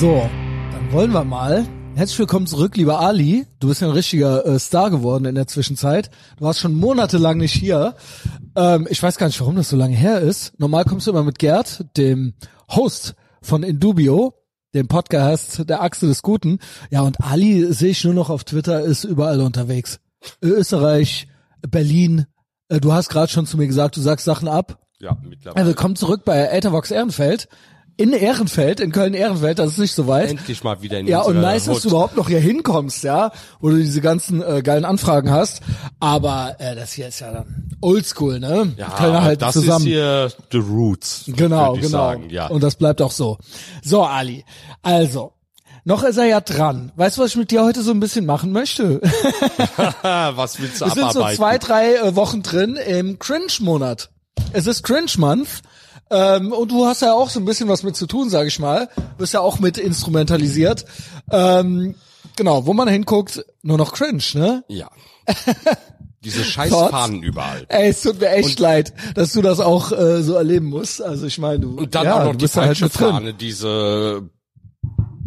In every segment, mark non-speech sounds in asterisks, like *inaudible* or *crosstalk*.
So, dann wollen wir mal. Herzlich willkommen zurück, lieber Ali. Du bist ja ein richtiger äh, Star geworden in der Zwischenzeit. Du warst schon monatelang nicht hier. Ähm, ich weiß gar nicht, warum das so lange her ist. Normal kommst du immer mit Gerd, dem Host von Indubio, dem Podcast der Achse des Guten. Ja, und Ali sehe ich nur noch auf Twitter, ist überall unterwegs. Österreich, Berlin. Äh, Du hast gerade schon zu mir gesagt, du sagst Sachen ab. Ja, mittlerweile. Ja, willkommen zurück bei Ethervox Ehrenfeld. In Ehrenfeld, in Köln-Ehrenfeld, das ist nicht so weit. Endlich mal wieder in Ja, und nice, dass Hut. du überhaupt noch hier hinkommst, ja, wo du diese ganzen äh, geilen Anfragen hast. Aber äh, das hier ist ja dann oldschool, ne? ja, Kölner halten das zusammen. ist hier the roots. genau, genau. Sagen, ja. Und das bleibt auch so. So, Ali. Also, noch ist er ja dran. Weißt du, was ich mit dir heute so ein bisschen machen möchte? *laughs* was willst du Wir sind so abarbeiten? zwei, drei äh, Wochen drin im Cringe-Monat. Es ist Cringe-Month. Ähm, und du hast ja auch so ein bisschen was mit zu tun, sag ich mal. Bist ja auch mit instrumentalisiert. Ähm, genau, wo man hinguckt, nur noch Cringe, ne? ja. *laughs* Diese scheiß Thoughts? Fahnen überall. Ey, es tut mir echt leid, dass du das auch äh, so erleben musst. Also ich meine, du Und dann ja, auch noch du die halt falsche drin. Fahne, diese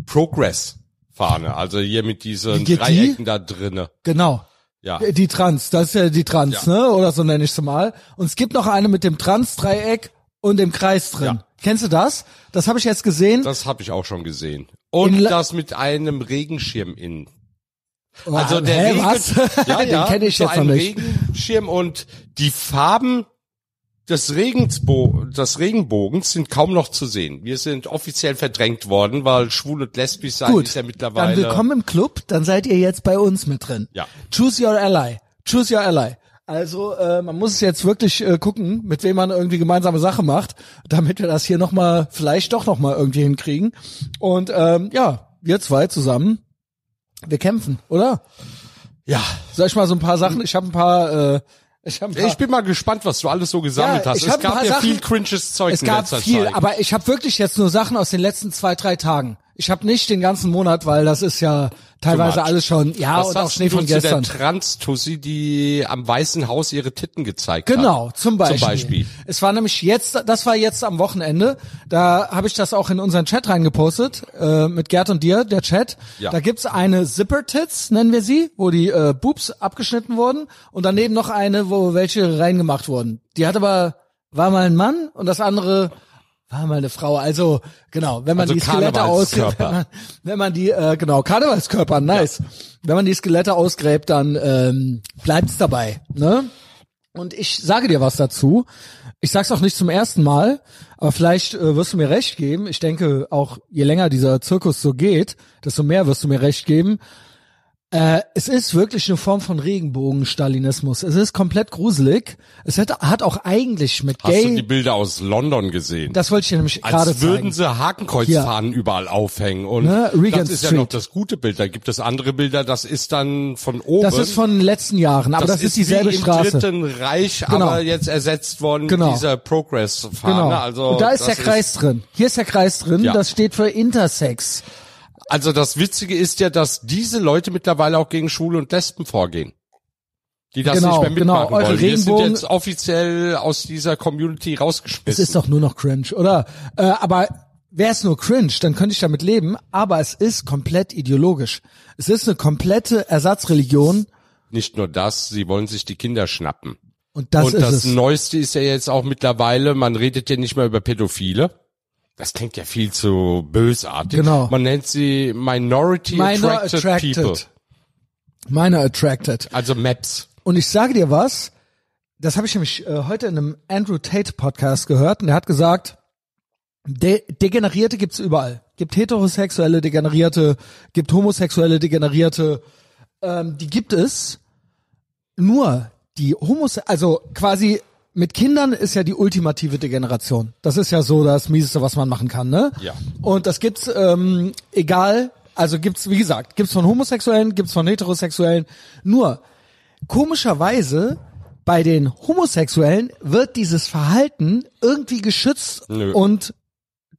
Progress-Fahne. Also hier mit diesen geht die? Dreiecken da drinne. Genau. Ja. Die Trans, das ist ja die Trans, Ja. ne? Oder so nenne ich sie mal. Und es gibt noch eine mit dem Trans-Dreieck und dem Kreis drin. Ja. Kennst du das? Das habe ich jetzt gesehen. Das habe ich auch schon gesehen. Und In das mit einem Regenschirm in. Oh, Also der hä, Regen, was? *laughs* ja, Den ja, kenne ich so jetzt noch nicht. Regenschirm und die Farben des Regensbo des Regenbogens sind kaum noch zu sehen. Wir sind offiziell verdrängt worden, weil schwul und lesbisch sein Gut, ist ja dann mittlerweile. willkommen im Club, dann seid ihr jetzt bei uns mit drin. Ja. Choose your ally. Choose your ally. Also äh, man muss es jetzt wirklich äh, gucken, mit wem man irgendwie gemeinsame Sache macht, damit wir das hier nochmal, vielleicht doch nochmal irgendwie hinkriegen. Und ähm, ja, wir zwei zusammen, wir kämpfen, oder? Ja. Soll ich mal so ein paar Sachen, ich habe ein paar, äh, ich habe ein paar, Ich bin mal gespannt, was du alles so gesammelt Ja, hast. Es hab gab ja Sachen- viel cringes Zeug es gab viel, Zeit. aber ich habe wirklich jetzt nur Sachen aus den letzten zwei, drei Tagen. Ich habe nicht den ganzen Monat, weil das ist ja teilweise alles schon, ja, was und auch Schnee von zu gestern. der Trans-Tussi, die am Weißen Haus ihre Titten gezeigt hat? Genau, zum Beispiel. Zum Beispiel. Es war nämlich jetzt, das war jetzt am Wochenende. Da habe ich das auch in unseren Chat reingepostet äh, mit Gerd und dir, der Chat. Ja. Da gibt's eine Zipper Tits, nennen wir sie, wo die äh, Boobs abgeschnitten wurden und daneben noch eine, wo welche reingemacht wurden. Die hat aber war mal ein Mann und das andere war mal eine Frau. Also genau, wenn man Also die Skelette ausgräbt, wenn man, wenn man die äh, genau Karnevalskörper, nice. Wenn man die Skelette ausgräbt, dann ähm, bleibt's dabei, ne? Und ich sage dir was dazu. Ich sag's auch nicht zum ersten Mal, aber vielleicht äh, wirst du mir recht geben. Ich denke auch, je länger dieser Zirkus so geht, desto mehr wirst du mir recht geben. Äh, es ist wirklich eine Form von Regenbogen-Stalinismus. Es ist komplett gruselig. Es hat, hat auch eigentlich mit Hast du die Gay. Bilder aus London gesehen? Das wollte ich dir nämlich gerade Als würden zeigen. sie Hakenkreuzfahnen überall aufhängen. Und Ne, das ist ja Street. noch das gute Bild. Da gibt es andere Bilder, das ist dann von oben. Das ist von den letzten Jahren, aber das, ist dieselbe wie im Straße. Dritten Reich, Genau. aber jetzt ersetzt worden Genau. dieser Progress-Fahne. Genau. Also Und da ist das der Kreis drin. Hier ist der Kreis drin. Ja. Das steht für Intersex. Also das Witzige ist ja, dass diese Leute mittlerweile auch gegen Schwule und Lesben vorgehen. Die das Genau, nicht mehr genau. mitmachen Eure wollen. Wir sind jetzt offiziell aus dieser Community Es rausgeschmissen. ist doch nur noch cringe, oder? Äh, aber wäre es nur cringe, dann könnte ich damit leben. Aber es ist komplett ideologisch. Es ist eine komplette Ersatzreligion. Nicht nur das, sie wollen sich die Kinder schnappen. Und das und das es. Neueste ist ja jetzt auch mittlerweile, man redet ja nicht mehr über Pädophile. Das klingt ja viel zu bösartig. Genau. Man nennt sie Minority Minor Attracted, attracted. People. Meine attracted. Also MAPS. Und ich sage dir was, das habe ich nämlich äh, heute in einem Andrew Tate Podcast gehört und der hat gesagt, De Degenerierte gibt's überall. Gibt heterosexuelle Degenerierte, gibt homosexuelle Degenerierte, ähm, die gibt es. Nur die Homos, also quasi mit Kindern ist ja die ultimative Degeneration. Das ist ja so das mieseste, was man machen kann, ne? Ja. Und das gibt's ähm, egal, also gibt's wie gesagt, gibt's von Homosexuellen, gibt's von Heterosexuellen. Nur komischerweise bei den Homosexuellen wird dieses Verhalten irgendwie geschützt Nö. und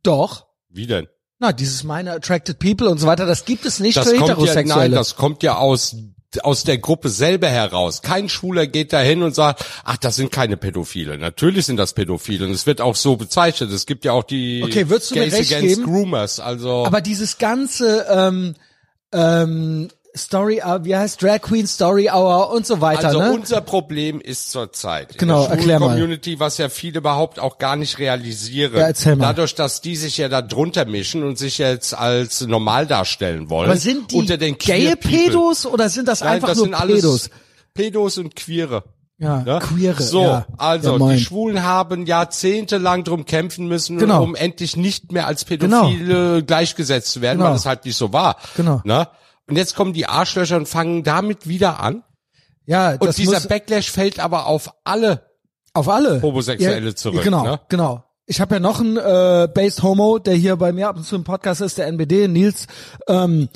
doch, Wie denn? na, dieses meine attracted people und so weiter, das gibt es nicht Das für kommt ja, Heterosexuelle. nein, das kommt ja aus aus der Gruppe selber heraus. Kein Schwuler geht dahin und sagt, ach, das sind keine Pädophile. Natürlich sind das Pädophile und es wird auch so bezeichnet. Es gibt ja auch die Okay, würdest du mir Gays recht Against geben? Groomers. Also Aber dieses ganze ähm, ähm, Story, Hour, wie heißt Drag Queen Story Hour und so weiter, Also ne? unser Problem ist zurzeit Genau, in der erklär mal. Community, was ja viele überhaupt auch gar nicht realisieren. Ja, erzähl mal. Dadurch, dass die sich ja da drunter mischen und sich jetzt als normal darstellen wollen. Aber sind die unter den People. Pedos oder sind das Nein, einfach das nur sind Pedos? Pedos und Queere. Ja, Ne? Queere. So, ja. also ja, die Schwulen haben jahrzehntelang drum kämpfen müssen, Genau. um endlich nicht mehr als Pädophile gleichgesetzt zu werden, Genau. weil das halt nicht so war. Genau. Ne? Und jetzt kommen die Arschlöcher und fangen damit wieder an. ja, Und dieser Backlash fällt aber auf alle. auf alle Homosexuelle ja, zurück, Genau, ne? genau. Ich habe ja noch einen äh, Based Homo, der hier bei mir ab und zu im Podcast ist, der NBD, Nils. Ähm,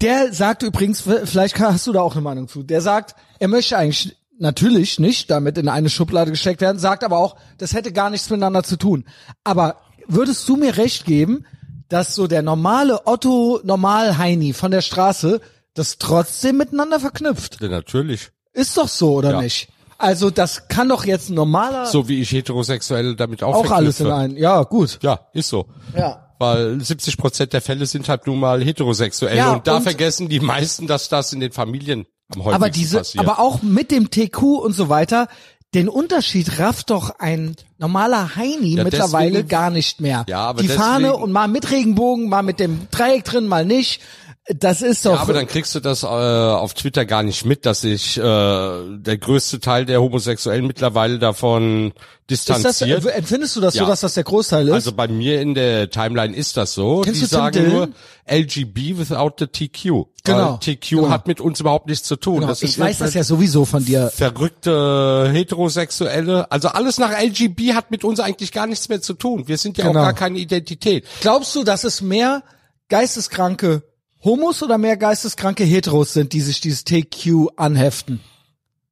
der sagt übrigens, vielleicht hast du da auch eine Meinung zu. Der sagt, er möchte eigentlich natürlich nicht damit in eine Schublade gesteckt werden, sagt aber auch, das hätte gar nichts miteinander zu tun. Aber würdest du mir recht geben, dass so der normale Otto Normal Heini von der Straße das trotzdem miteinander verknüpft? Ja, natürlich. Ist doch so, oder Ja. nicht? Also das kann doch jetzt ein normaler So wie ich Heterosexuelle damit auch auch alles in verknüpfe. einen. Ja, gut. Ja, ist so. Ja. Weil 70 Prozent der Fälle sind halt nun mal heterosexuell. Ja, und da und- vergessen die meisten, dass das in den Familien am häufigsten Aber diese, passiert. aber auch mit dem TQ und so weiter, den Unterschied rafft doch ein normaler Heini Ja, mittlerweile deswegen- gar nicht mehr. Ja, aber Die Fahne deswegen- und mal mit Regenbogen, mal mit dem Dreieck drin, mal nicht. Das ist doch. Ja, aber dann kriegst du das äh, auf Twitter gar nicht mit, dass sich äh, der größte Teil der Homosexuellen mittlerweile davon ist das, distanziert. äh, empfindest du das Ja. so, dass das der Großteil ist? also bei mir in der Timeline ist das so. Kennst die sagen nur LGB without the TQ. Genau, Weil TQ genau. hat mit uns überhaupt nichts zu tun. genau. Ich weiß das ja sowieso von dir. Verrückte Heterosexuelle. Also alles nach LGB hat mit uns eigentlich gar nichts mehr zu tun. Wir sind ja Genau. auch gar keine Identität. Glaubst du, dass es mehr geisteskranke Homos oder mehr geisteskranke Heteros sind, die sich dieses TQ anheften?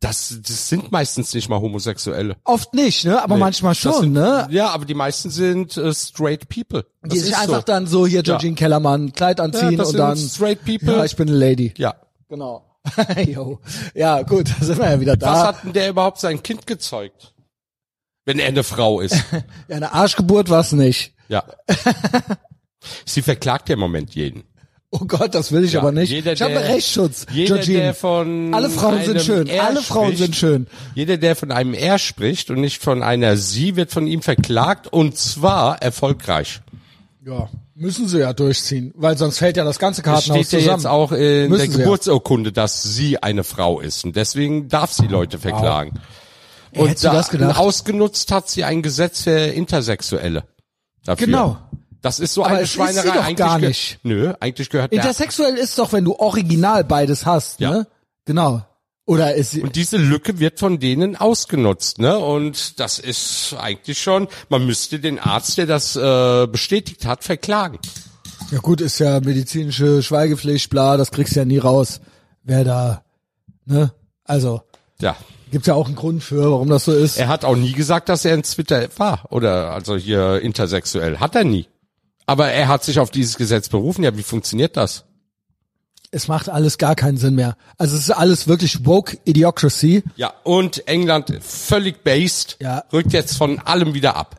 Das, das sind meistens nicht mal Homosexuelle. Oft nicht, ne? Aber Nee, manchmal schon, sind, ne? Ja, aber die meisten sind äh, straight people. Das Die sich einfach so. dann so hier Georgine Kellermann Kleid anziehen Ja, das und sind dann straight people. Ja, ich bin eine Lady. Ja. Genau. *laughs* Ja, gut, da sind wir ja wieder Was da. hat denn der überhaupt sein Kind gezeugt? Wenn er eine Frau ist. *laughs* Ja, eine Arschgeburt war's nicht. ja. *laughs* Sie verklagt ja im Moment jeden. Oh Gott, das will ich Ja, aber nicht. jeder, ich habe Rechtsschutz. Jeder, Georgine. der von Alle Frauen sind schön. Er Alle Frauen spricht, sind schön. Jeder, der von einem Er spricht und nicht von einer Sie, wird von ihm verklagt und zwar erfolgreich. Ja, müssen sie ja durchziehen, weil sonst fällt ja das ganze Es Kartenhaus steht ja zusammen. jetzt auch in Müssen der sie ja. Geburtsurkunde, dass sie eine Frau ist und deswegen darf sie Leute verklagen. Und Hättest du da, ausgenutzt hat sie ein Gesetz für Intersexuelle. Dafür. Genau. Das ist so Aber eine es ist sie Schweinerei. doch eigentlich gar nicht. Nö, eigentlich gehört der. Intersexuell ist doch, wenn du original beides hast, Ja. ne? Genau. Oder ist sie, Und diese Lücke wird von denen ausgenutzt, ne? Und das ist eigentlich schon, man müsste den Arzt, der das äh, bestätigt hat, verklagen. ja gut, ist ja medizinische Schweigepflicht, bla, das kriegst du ja nie raus, wer da, ne? Also, Ja. gibt's ja auch einen Grund für, warum das so ist. Er hat auch nie gesagt, dass er in Twitter war oder also hier intersexuell. Hat er nie. Aber er hat sich auf dieses Gesetz berufen. Ja, wie funktioniert das? Es macht alles gar keinen Sinn mehr. Also es ist alles wirklich woke Idiocracy. Ja, und England völlig based, Ja. rückt jetzt von allem wieder ab.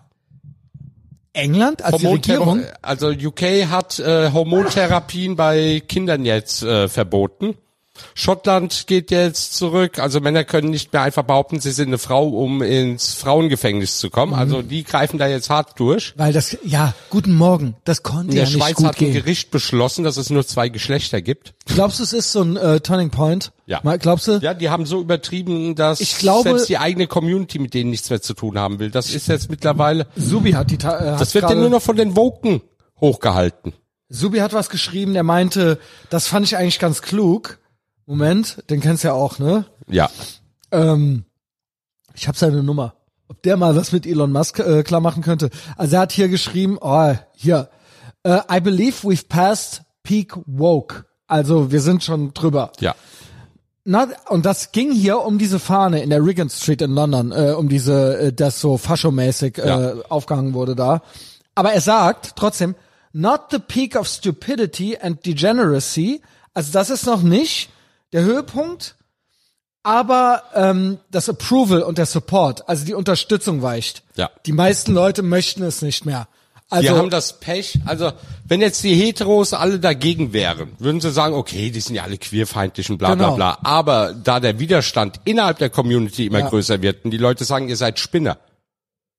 England als Regierung? Also UK hat äh, Hormontherapien bei Kindern jetzt äh, verboten. Schottland geht jetzt zurück. Also Männer können nicht mehr einfach behaupten, sie sind eine Frau, um ins Frauengefängnis zu kommen. Mhm. Also die greifen da jetzt hart durch. Weil das, ja, guten Morgen. Das konnte In der ja nicht Schweiz gut hat ein. Gericht beschlossen, dass es nur zwei Geschlechter gibt. Glaubst du, es ist so ein äh, Turning Point? Ja. Mal, glaubst du? Ja, die haben so übertrieben, dass Ich glaube- selbst die eigene Community mit denen nichts mehr zu tun haben will. Das ist jetzt mittlerweile, Subi hat die, Ta- äh, hat das wird ja nur noch von den Woken hochgehalten. Subi hat was geschrieben, der meinte, das fand ich eigentlich ganz klug. Moment, den kennst du ja auch, ne? Ja. Ähm, ich habe seine Nummer. Ob der mal was mit Elon Musk äh, klar machen könnte. Also er hat hier geschrieben, oh, hier, äh, I believe we've passed peak woke. Also wir sind schon drüber. Ja. Na, und das ging hier um diese Fahne in der Regent Street in London, äh, um diese, äh, das so faschomäßig äh, Ja. aufgehangen wurde da. Aber er sagt trotzdem, not the peak of stupidity and degeneracy. Also das ist noch nicht der Höhepunkt, aber ähm, das Approval und der Support, also die Unterstützung weicht. Ja. Die meisten Leute möchten es nicht mehr. Also wir haben das Pech, also wenn jetzt die Heteros alle dagegen wären, würden sie sagen, okay, die sind ja alle queerfeindlich und bla bla Genau. bla. Aber da der Widerstand innerhalb der Community immer Ja. größer wird und die Leute sagen, ihr seid Spinner.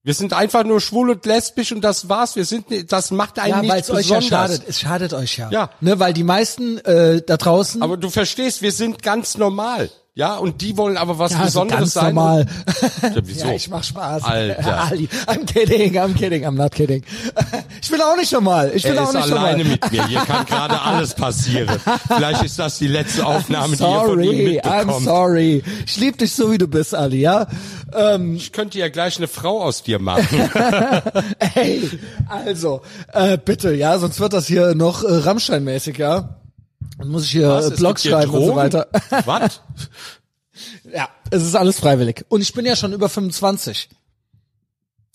Wir sind einfach nur schwul und lesbisch und das war's. Wir sind, das macht einen ja, nicht es euch ja besonders. schadet. Es schadet euch ja. Ja. Ne, weil die meisten äh, da draußen Aber du verstehst, wir sind ganz normal. Ja, und die wollen aber was ja, so Besonderes sein. normal. Ja, wieso? Ja, ich mach Spaß. Alter. *laughs* Ali, I'm kidding, I'm kidding, I'm not kidding. Ich bin auch nicht normal. Ich bin Er auch ist nicht alleine normal. mit mir. Hier kann gerade alles passieren. Vielleicht ist das die letzte Aufnahme, die ihr von ihm Sorry, I'm mitbekommt. sorry. Ich lieb dich so, wie du bist, Ali, ja? Ähm, Ich könnte ja gleich eine Frau aus dir machen. *laughs* Ey, also, äh, bitte, ja, sonst wird das hier noch äh, Rammstein-mäßig, ja? Dann muss ich hier Was? äh, hier schreiben und so weiter. *laughs* Was? ja, es ist alles freiwillig. Und ich bin ja schon über 25,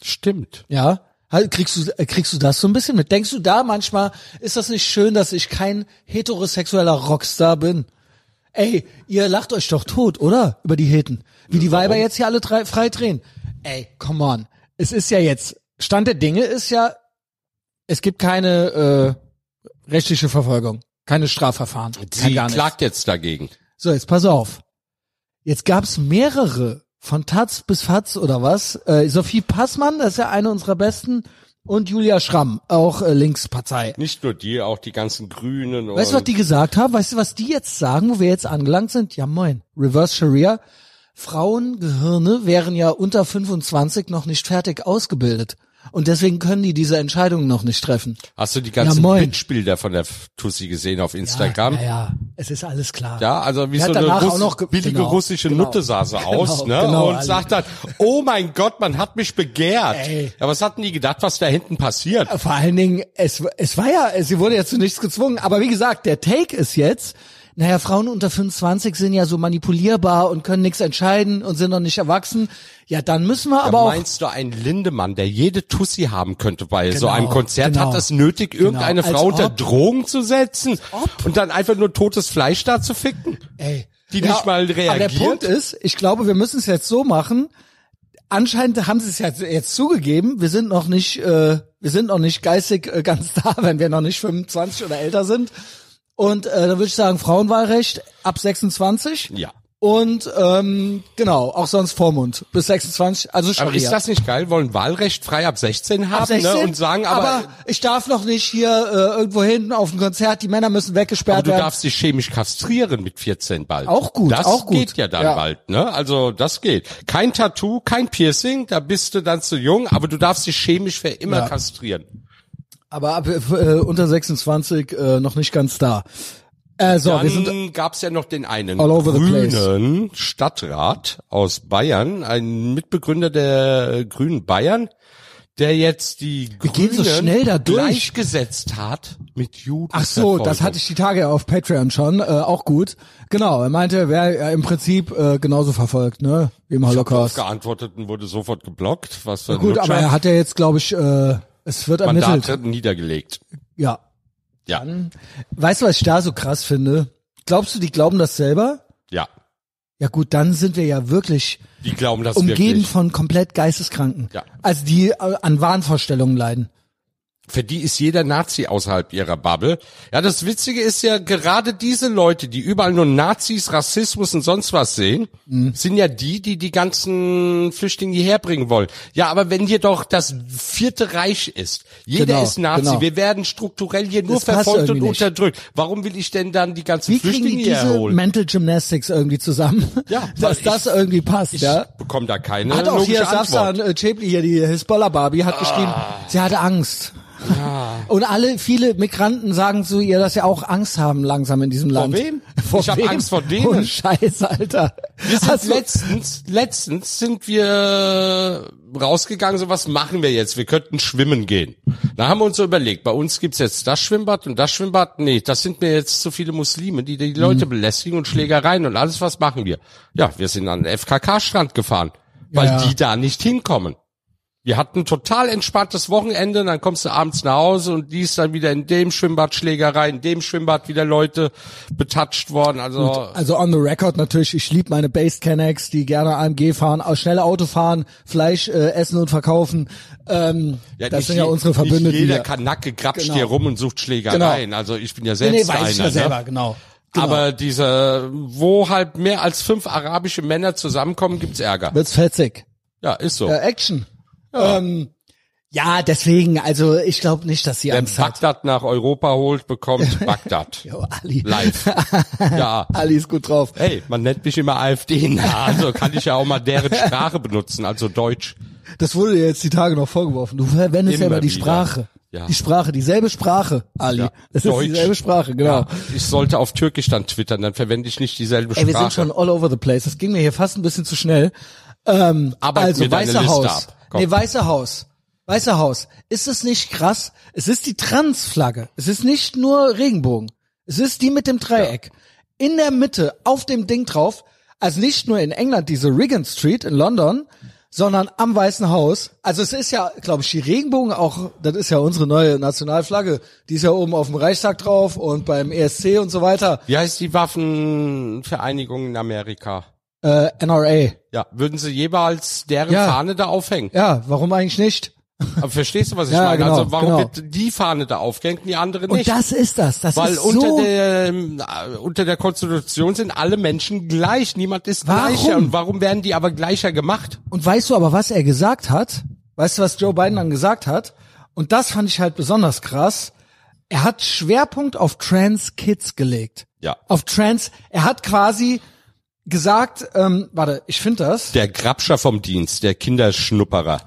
Stimmt. ja? Halt, Kriegst du, äh, kriegst du das so ein bisschen mit? Denkst du da manchmal, ist das nicht schön, dass ich kein heterosexueller Rockstar bin? Ey, ihr lacht euch doch tot, oder? Über die Heten. Wie die Weiber jetzt hier alle drei, frei drehen. Ey, come on. Es ist ja jetzt, Stand der Dinge ist ja, es gibt keine äh, rechtliche Verfolgung, keine Strafverfahren. Sie klagt jetzt dagegen. So, jetzt pass auf. Jetzt gab's mehrere von Taz bis Fatz oder was. Äh, Sophie Passmann, das ist ja eine unserer besten, und Julia Schramm, auch äh, Linkspartei. Nicht nur die, auch die ganzen Grünen. Weißt du, was die gesagt haben? Weißt du, was die jetzt sagen, wo wir jetzt angelangt sind? Ja, moin. Reverse Sharia. Frauengehirne wären ja unter 25 noch nicht fertig ausgebildet. Und deswegen können die diese Entscheidungen noch nicht treffen. Hast du die ganzen moin. Bitchbilder von der Tussi gesehen auf Instagram? Ja, ja, ja, es ist alles klar. Ja, also wie so eine Russ billige genau, russische genau. Nutte sah sie *laughs* aus, Genau, ne? genau, und Ali. sagt dann, oh mein Gott, man hat mich begehrt. Ey. Ja, was hatten die gedacht, was da hinten passiert? Vor allen Dingen, es, es war ja, sie wurde ja zu nichts gezwungen. Aber wie gesagt, der Take ist jetzt, naja, Frauen unter 25 sind ja so manipulierbar und können nichts entscheiden und sind noch nicht erwachsen. Ja, dann müssen wir aber Ja, auch. meinst du, ein Lindemann, der jede Tussi haben könnte bei so Genau, einem Konzert, genau. hat es nötig, irgendeine Genau, Frau unter. Drogen zu setzen und dann einfach nur totes Fleisch da zu ficken? Ey, die nicht mal Aber der reagiert? Punkt ist, ich glaube, wir müssen es jetzt so machen. Anscheinend haben sie es ja jetzt zugegeben. Wir sind noch nicht, äh, wir sind noch nicht geistig äh, ganz *laughs* da, wenn wir noch nicht 25 oder älter sind. Und äh, da würde ich sagen, Frauenwahlrecht ab 26. Ja. Und ähm, genau, auch sonst Vormund bis 26, also Aber Scharia. ist das nicht geil? Wollen Wahlrecht frei ab 16 haben Ab 16? Ne? und sagen, aber, ich darf noch nicht hier äh, irgendwo hinten auf ein Konzert, die Männer müssen aber weggesperrt du werden. darfst dich chemisch kastrieren mit 14 bald. Auch gut, Das auch gut. geht ja dann Ja. bald, ne? Also das geht. Kein Tattoo, kein Piercing, da bist du dann zu jung, aber du darfst dich chemisch für immer Ja. kastrieren. Aber ab äh, unter 26 äh, noch nicht ganz da. Äh, so, wir sind Dann gab's ja noch den einen All over the place. grünen Stadtrat aus Bayern, ein Mitbegründer der Grünen Bayern, der jetzt die Wir gehen so Grünen schnell da durch. gleichgesetzt hat mit Juden. Ach so, das hatte ich die Tage auf Patreon schon, äh, auch gut. Genau, er meinte, er wäre ja im Prinzip äh, genauso verfolgt, ne, wie im Holocaust. geantwortet und wurde sofort geblockt. Was ein Gut, aber Lutscher. er hat ja jetzt, glaube ich, äh, es wird ermittelt. Mandate niedergelegt. Ja. Ja, Weißt du, was ich da so krass finde? Glaubst du, die glauben das selber? ja. Ja gut, dann sind wir ja wirklich Die glauben das umgeben wirklich. von komplett Geisteskranken. Ja. Also die äh, an Wahnvorstellungen leiden. Für die ist jeder Nazi außerhalb ihrer Bubble. Ja, das Witzige ist ja, gerade diese Leute, die überall nur Nazis, Rassismus und sonst was sehen, Mhm. sind ja die, die die ganzen Flüchtlinge hierher bringen wollen. Ja, aber wenn hier doch das vierte Reich ist, jeder Genau, ist Nazi, genau. wir werden strukturell hier nur Das verfolgt und unterdrückt. Warum will ich denn dann die ganzen Wie kriegen Flüchtlinge die diese hierher holen? Mental Gymnastics irgendwie zusammen? *laughs* Ja, dass ich- das irgendwie passt, Ich ja? bekomme da keine Hat auch hier Safsan äh, Chepli hier, die Hisbollah Barbie, hat geschrieben, sie hatte Angst. Und alle, viele Migranten sagen zu ihr, dass sie auch Angst haben langsam in diesem Land. wem? *laughs* Vor Ich hab wem? Angst vor denen. Oh, Scheiße, Alter. Du- letztens, letztens sind wir rausgegangen, so was machen wir jetzt? Wir könnten schwimmen gehen. Da haben wir uns so überlegt, bei uns gibt's jetzt das Schwimmbad und das Schwimmbad. Nee, das sind mir jetzt zu viele Muslime, die die Leute Mhm. belästigen und Schlägereien und alles, was machen wir? Ja, wir sind an den FKK-Strand gefahren, weil Ja, ja. die da nicht hinkommen. Wir hatten total entspanntes Wochenende, dann kommst du abends nach Hause und die ist dann wieder in dem Schwimmbad Schlägerei, in dem Schwimmbad wieder Leute betatscht worden. Also Also on the record natürlich, ich liebe meine Base Canex, die gerne AMG fahren, auch schnelle Auto fahren, Fleisch äh, essen und verkaufen. Ähm, das nicht sind ja unsere Verbündeten. Nicht jeder. Kanacke grapscht Genau. hier rum und sucht Schlägereien. Also ich bin ja nee, selbst nee, weiß ich einer. ja selber, ne? genau. genau. Aber diese, wo halt mehr als fünf arabische Männer zusammenkommen, gibt's Ärger. wird's fetzig. Ja, ist so. Ja, Action. Ja. Ähm, ja, deswegen, also ich glaube nicht, dass sie Wer Angst hat. Bagdad nach Europa holt, bekommt *laughs* Bagdad. Jo, Ali. Live. *laughs* Ja. Ali ist gut drauf. Hey, man nennt mich immer AfD, also kann ich ja auch mal deren *laughs* Sprache benutzen, also Deutsch. Das wurde dir jetzt die Tage noch vorgeworfen. Du verwendest ja Immer die wieder. Sprache. Ja. Die Sprache, dieselbe Sprache, Ali. Ja. Das ist Deutsch. dieselbe Sprache, genau. Ja, ich sollte auf Türkisch dann twittern, dann verwende ich nicht dieselbe Ey, wir Sprache. sind schon all over the place. Das ging mir hier fast ein bisschen zu schnell. Ähm, Arbeit also mir deine Weiße Liste Haus. ab. Komm. Nee, Weiße Haus. Weiße Haus. Ist es nicht krass? Es ist die Transflagge. Es ist nicht nur Regenbogen. Es ist die mit dem Dreieck. In der Mitte, auf dem Ding drauf, also nicht nur in England diese Regan Street in London, sondern am Weißen Haus. Also es ist ja, glaube ich, die Regenbogen auch, das ist ja unsere neue Nationalflagge. Die ist ja oben auf dem Reichstag drauf und beim ESC und so weiter. Wie heißt die Waffenvereinigung in Amerika? Äh, NRA. Ja, würden sie jeweils deren Ja. Fahne da aufhängen? Ja, warum eigentlich nicht? Aber verstehst du, was ich Ja, meine? genau, also warum genau. wird die Fahne da aufgehängt, und die andere Und nicht? das ist das. Das Weil ist unter so. der äh, unter der Konstitution sind alle Menschen gleich. Niemand ist Warum? gleicher. Und warum werden die aber gleicher gemacht? Und weißt du aber, was er gesagt hat? Weißt du, was Joe Biden dann gesagt hat? Und das fand ich halt besonders krass. Er hat Schwerpunkt auf Trans Kids gelegt. Ja. Auf Trans. Er hat quasi gesagt, ähm, warte, ich finde das. Der Grabscher vom Dienst, der Kinderschnupperer.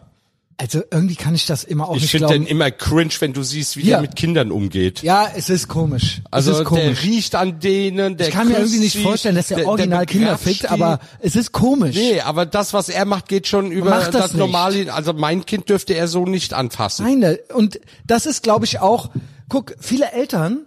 Also irgendwie kann ich das immer auch Ich nicht finde glauben. den immer cringe, wenn du siehst, wie Ja. der mit Kindern umgeht. ja, es ist komisch. Also es ist der komisch. riecht an denen, der Ich kann mir irgendwie nicht sie, vorstellen, dass er original Kinder begrapscht fickt, die. aber es ist komisch. Nee, aber das, was er macht, geht schon über das das, normale. Also mein Kind dürfte er so nicht anfassen. Nein, da- und das ist, glaube ich, auch, guck, viele Eltern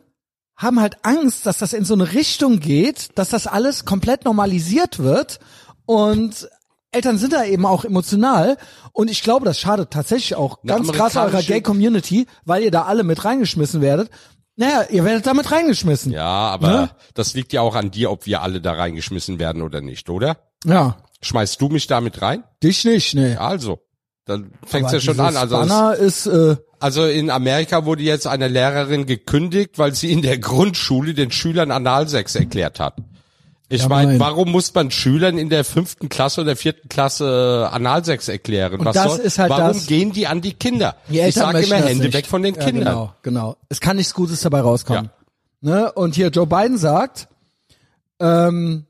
haben halt Angst, dass das in so eine Richtung geht, dass das alles komplett normalisiert wird und Eltern sind da eben auch emotional und ich glaube, das schadet tatsächlich auch Eine ganz krass eurer Gay-Community, weil ihr da alle mit reingeschmissen werdet. Naja, ihr werdet damit reingeschmissen. Ja, aber Ne? das liegt ja auch an dir, ob wir alle da reingeschmissen werden oder nicht, oder? Ja. Schmeißt du mich damit rein? Dich nicht, nee. Also, dann fängt's Aber ja schon an. Also, es, Banner ist, äh, also in Amerika wurde jetzt eine Lehrerin gekündigt, weil sie in der Grundschule den Schülern Analsex erklärt hat. Ich Ja, meine, mein. warum muss man Schülern in der fünften Klasse oder vierten Klasse äh, Analsex erklären? Und Was das soll, ist halt warum das- gehen die an die Kinder? Die ich sage immer Hände weg von den ja, Kindern. Genau, genau. Es kann nichts Gutes dabei rauskommen. Ne? Und hier Joe Biden sagt, ähm,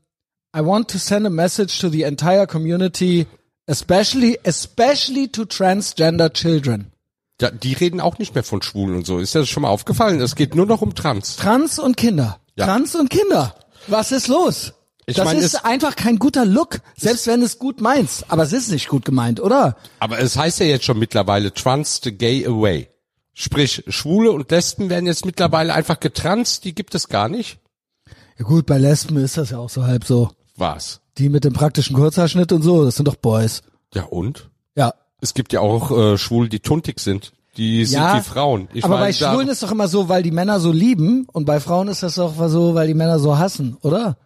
I want to send a message to the entire community, especially, especially to transgender children. Ja, die reden auch nicht mehr von Schwulen und so. Ist das schon mal aufgefallen? Es geht nur noch um Trans. Trans und Kinder. Ja. Trans und Kinder. Was ist los? Ich das mein, ist einfach kein guter Look, selbst wenn es gut meinst. Aber es ist nicht gut gemeint, oder? Aber es heißt ja jetzt schon mittlerweile Trans the Gay Away. Sprich, Schwule und Lesben werden jetzt mittlerweile einfach getranst, die gibt es gar nicht. Ja gut, bei Lesben ist das ja auch so halb so. Was? Die mit dem praktischen Kurzhaarschnitt und so, das sind doch Boys. Ja und? Ja, Es gibt ja auch äh, Schwule, die tuntig sind. Die sind ja, wie Frauen. Ich aber bei Schwulen ist doch immer so, weil die Männer so lieben und bei Frauen ist das doch so, weil die Männer so hassen, oder?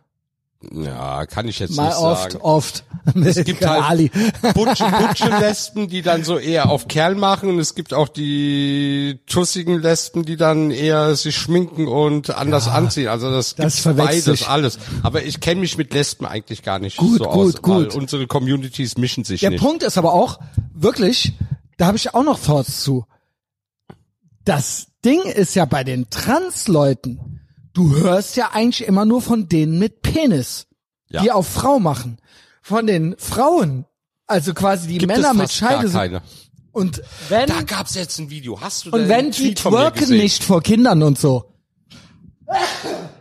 Ja, kann ich jetzt Mal nicht oft, sagen. oft. *laughs* Es gibt *laughs* halt Ali. Butsche, Butsche Lesben, die dann so eher auf Kerl machen und es gibt auch die tussigen Lesben, die dann eher sich schminken und anders anziehen. Also das, das verwechselt beides, alles. Aber ich kenne mich mit Lesben eigentlich gar nicht Gut, so gut, aus, gut. weil unsere Communities mischen sich Der nicht. Punkt ist aber auch, wirklich, da habe ich auch noch Thoughts zu. Das Ding ist ja bei den Trans-Leuten, du hörst ja eigentlich immer nur von denen mit Penis, Ja. die auf Frau machen. Von den Frauen, also quasi die Gibt Männer mit Scheide. sind- keine. Und wenn, Da gab's jetzt ein Video. Hast du und den wenn die twerken nicht vor Kindern und so.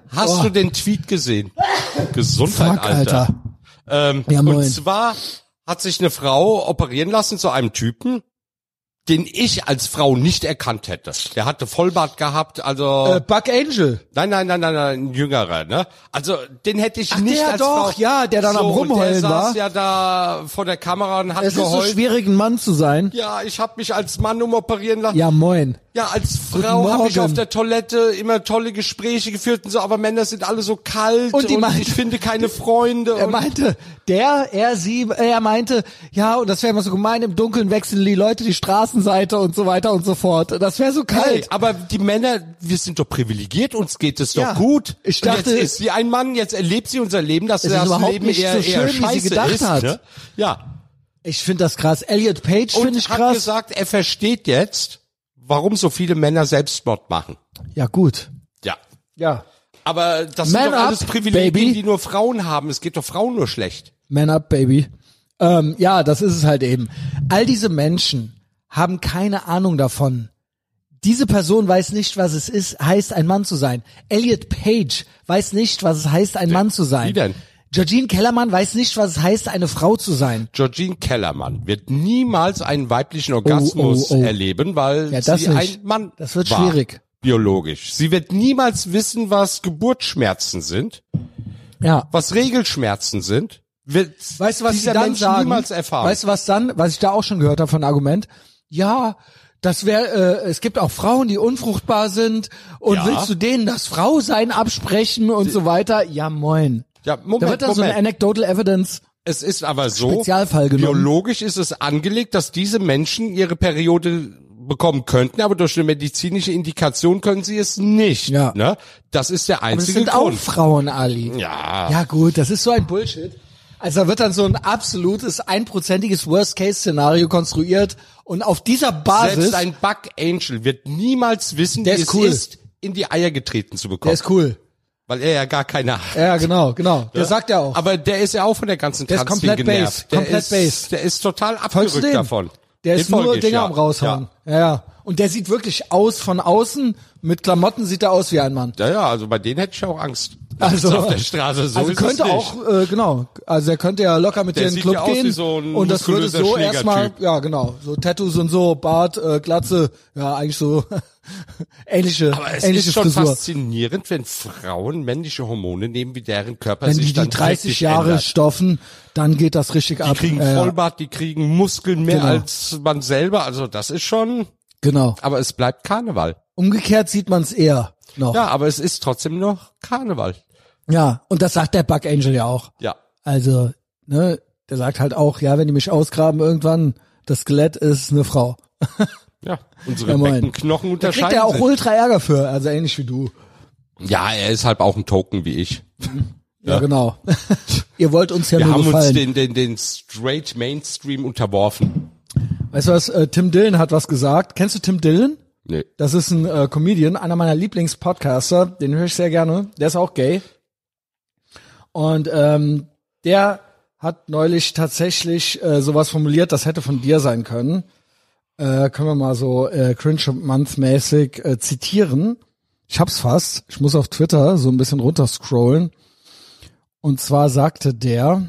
Hast Oh. du den Tweet gesehen? Gesundheit, Fuck, Alter. Alter. Ähm, Ja, und zwar hat sich eine Frau operieren lassen zu einem Typen. Den ich als Frau nicht erkannt hätte. Der hatte Vollbart gehabt, also Äh, Buck Angel. nein, nein, nein, nein, nein, ein jüngerer, ne? Also den hätte ich Ach, nicht der als doch, Frau. ja, der dann am und Rumheulen der war. saß ja da vor der Kamera und hat Es ist so geheult. schwierig, ein Mann zu sein. ja, ich habe mich als Mann umoperieren lassen. Ja, moin. Ja, als Frau habe ich auf der Toilette immer tolle Gespräche geführt und so, aber Männer sind alle so kalt Und und, die meint- ich finde keine Freunde. Er und meinte, der, er, sie, er meinte, ja, und das wäre immer so gemein, im Dunkeln wechseln die Leute die Straßenseite und so weiter und so fort. Das wäre so Hey, kalt. aber die Männer, wir sind doch privilegiert, uns geht es doch Ja, gut. ich Und dachte- jetzt ist sie ein Mann, jetzt erlebt sie unser Leben, dass das überhaupt Leben nicht eher, so eher schön, wie sie scheiße gedacht ist, hat. Ne? Ja. Ich finde das krass. Elliot Page Und finde ich hat krass. gesagt, er versteht jetzt, warum so viele Männer Selbstmord machen. ja, gut. Ja. Ja. Aber das Man sind doch alles up, Privilegien, baby. die nur Frauen haben. Es geht doch Frauen nur schlecht. Man up, baby. Ähm, ja, das ist es halt eben. All diese Menschen haben keine Ahnung davon. Diese Person weiß nicht, was es ist, heißt ein Mann zu sein. Elliot Page weiß nicht, was es heißt, ein Mann zu sein. wie denn? Georgine Kellermann weiß nicht, was es heißt, eine Frau zu sein. Georgine Kellermann wird niemals einen weiblichen Orgasmus oh, oh. erleben, weil Ja, sie nicht. ein Mann Das wird war, schwierig. Biologisch. Sie wird niemals wissen, was Geburtsschmerzen sind, Ja. was Regelschmerzen sind. Wird Weißt du, was dieser sie dann Mensch sagen? niemals erfahren. Weißt du, was dann, was ich da auch schon gehört habe von Argument? Ja, das wäre, äh, es gibt auch Frauen, die unfruchtbar sind und Ja. willst du denen das Frausein absprechen und so weiter? Ja, moin. Ja, Moment, Da wird dann so eine anecdotal evidence. es ist aber so, Spezialfall genommen. biologisch ist es angelegt, dass diese Menschen ihre Periode bekommen könnten, aber durch eine medizinische Indikation können sie es nicht. Ja. Ne? Das ist der Aber das einzige sind auch Grund. Frauen, Ali. Ja. Ja gut, das ist so ein Bullshit. Also da wird dann so ein absolutes, einprozentiges Worst-Case-Szenario konstruiert und auf dieser Basis, Selbst ein Bug Angel wird niemals wissen, Der wie ist es cool. ist, in die Eier getreten zu der bekommen. ist cool. Weil er ja gar keine hat. Ja, genau, genau. Der sagt ja auch. Aber der ist ja auch von der ganzen Der ist Transding komplett genervt. based, Der komplett ist, based. Der ist total abgerückt davon. Der Den ist nur Dinger ja. am raushauen. Ja. ja, Und der sieht wirklich aus von außen. Mit Klamotten sieht er aus wie ein Mann. Ja, ja, also bei denen hätte ich auch Angst. *laughs* Also auf der Straße, so also könnte auch, äh, genau. Also er könnte ja locker mit Der dir in den Club ja gehen. so und das würde so erstmal, ja genau, so Tattoos und so, Bart, äh, Glatze, ja eigentlich so *laughs* ähnliche, Aber es ähnliche ist schon Frisur. faszinierend, wenn Frauen männliche Hormone nehmen, wie deren Körper Wenn sich die dann die 30 richtig Jahre ändert. stoffen, dann geht das richtig Die ab. kriegen Ja, ja, Vollbart, die kriegen Muskeln mehr Genau. als man selber. Also das ist schon, Genau. aber es bleibt Karneval. Umgekehrt sieht man es eher noch. Ja. Aber es ist trotzdem noch Karneval. ja, und das sagt der Bug Angel ja auch. Ja. Also, ne, der sagt halt auch, ja, wenn die mich ausgraben irgendwann, das Skelett ist eine Frau. *laughs* Ja, unsere Ja. Beckenknochen Da kriegt unterscheiden er auch ultra Ärger für, also ähnlich wie du. Ja, er ist halt auch ein Token wie ich. Ja, *laughs* Ja. genau. *laughs* Ihr wollt uns ja Wir nur haben uns gefallen. den, den, den straight Mainstream unterworfen. weißt du was, äh, Tim Dillon hat was gesagt. Kennst du Tim Dillon? Nee. Das ist ein äh, Comedian, einer meiner Lieblingspodcaster, den höre ich sehr gerne. Der ist auch gay. Und ähm, der hat neulich tatsächlich äh, sowas formuliert, das hätte von dir sein können. Äh, können wir mal so äh, Cringe Month mäßig äh, zitieren. Ich hab's fast. Ich muss auf Twitter so ein bisschen runterscrollen. Und zwar sagte der,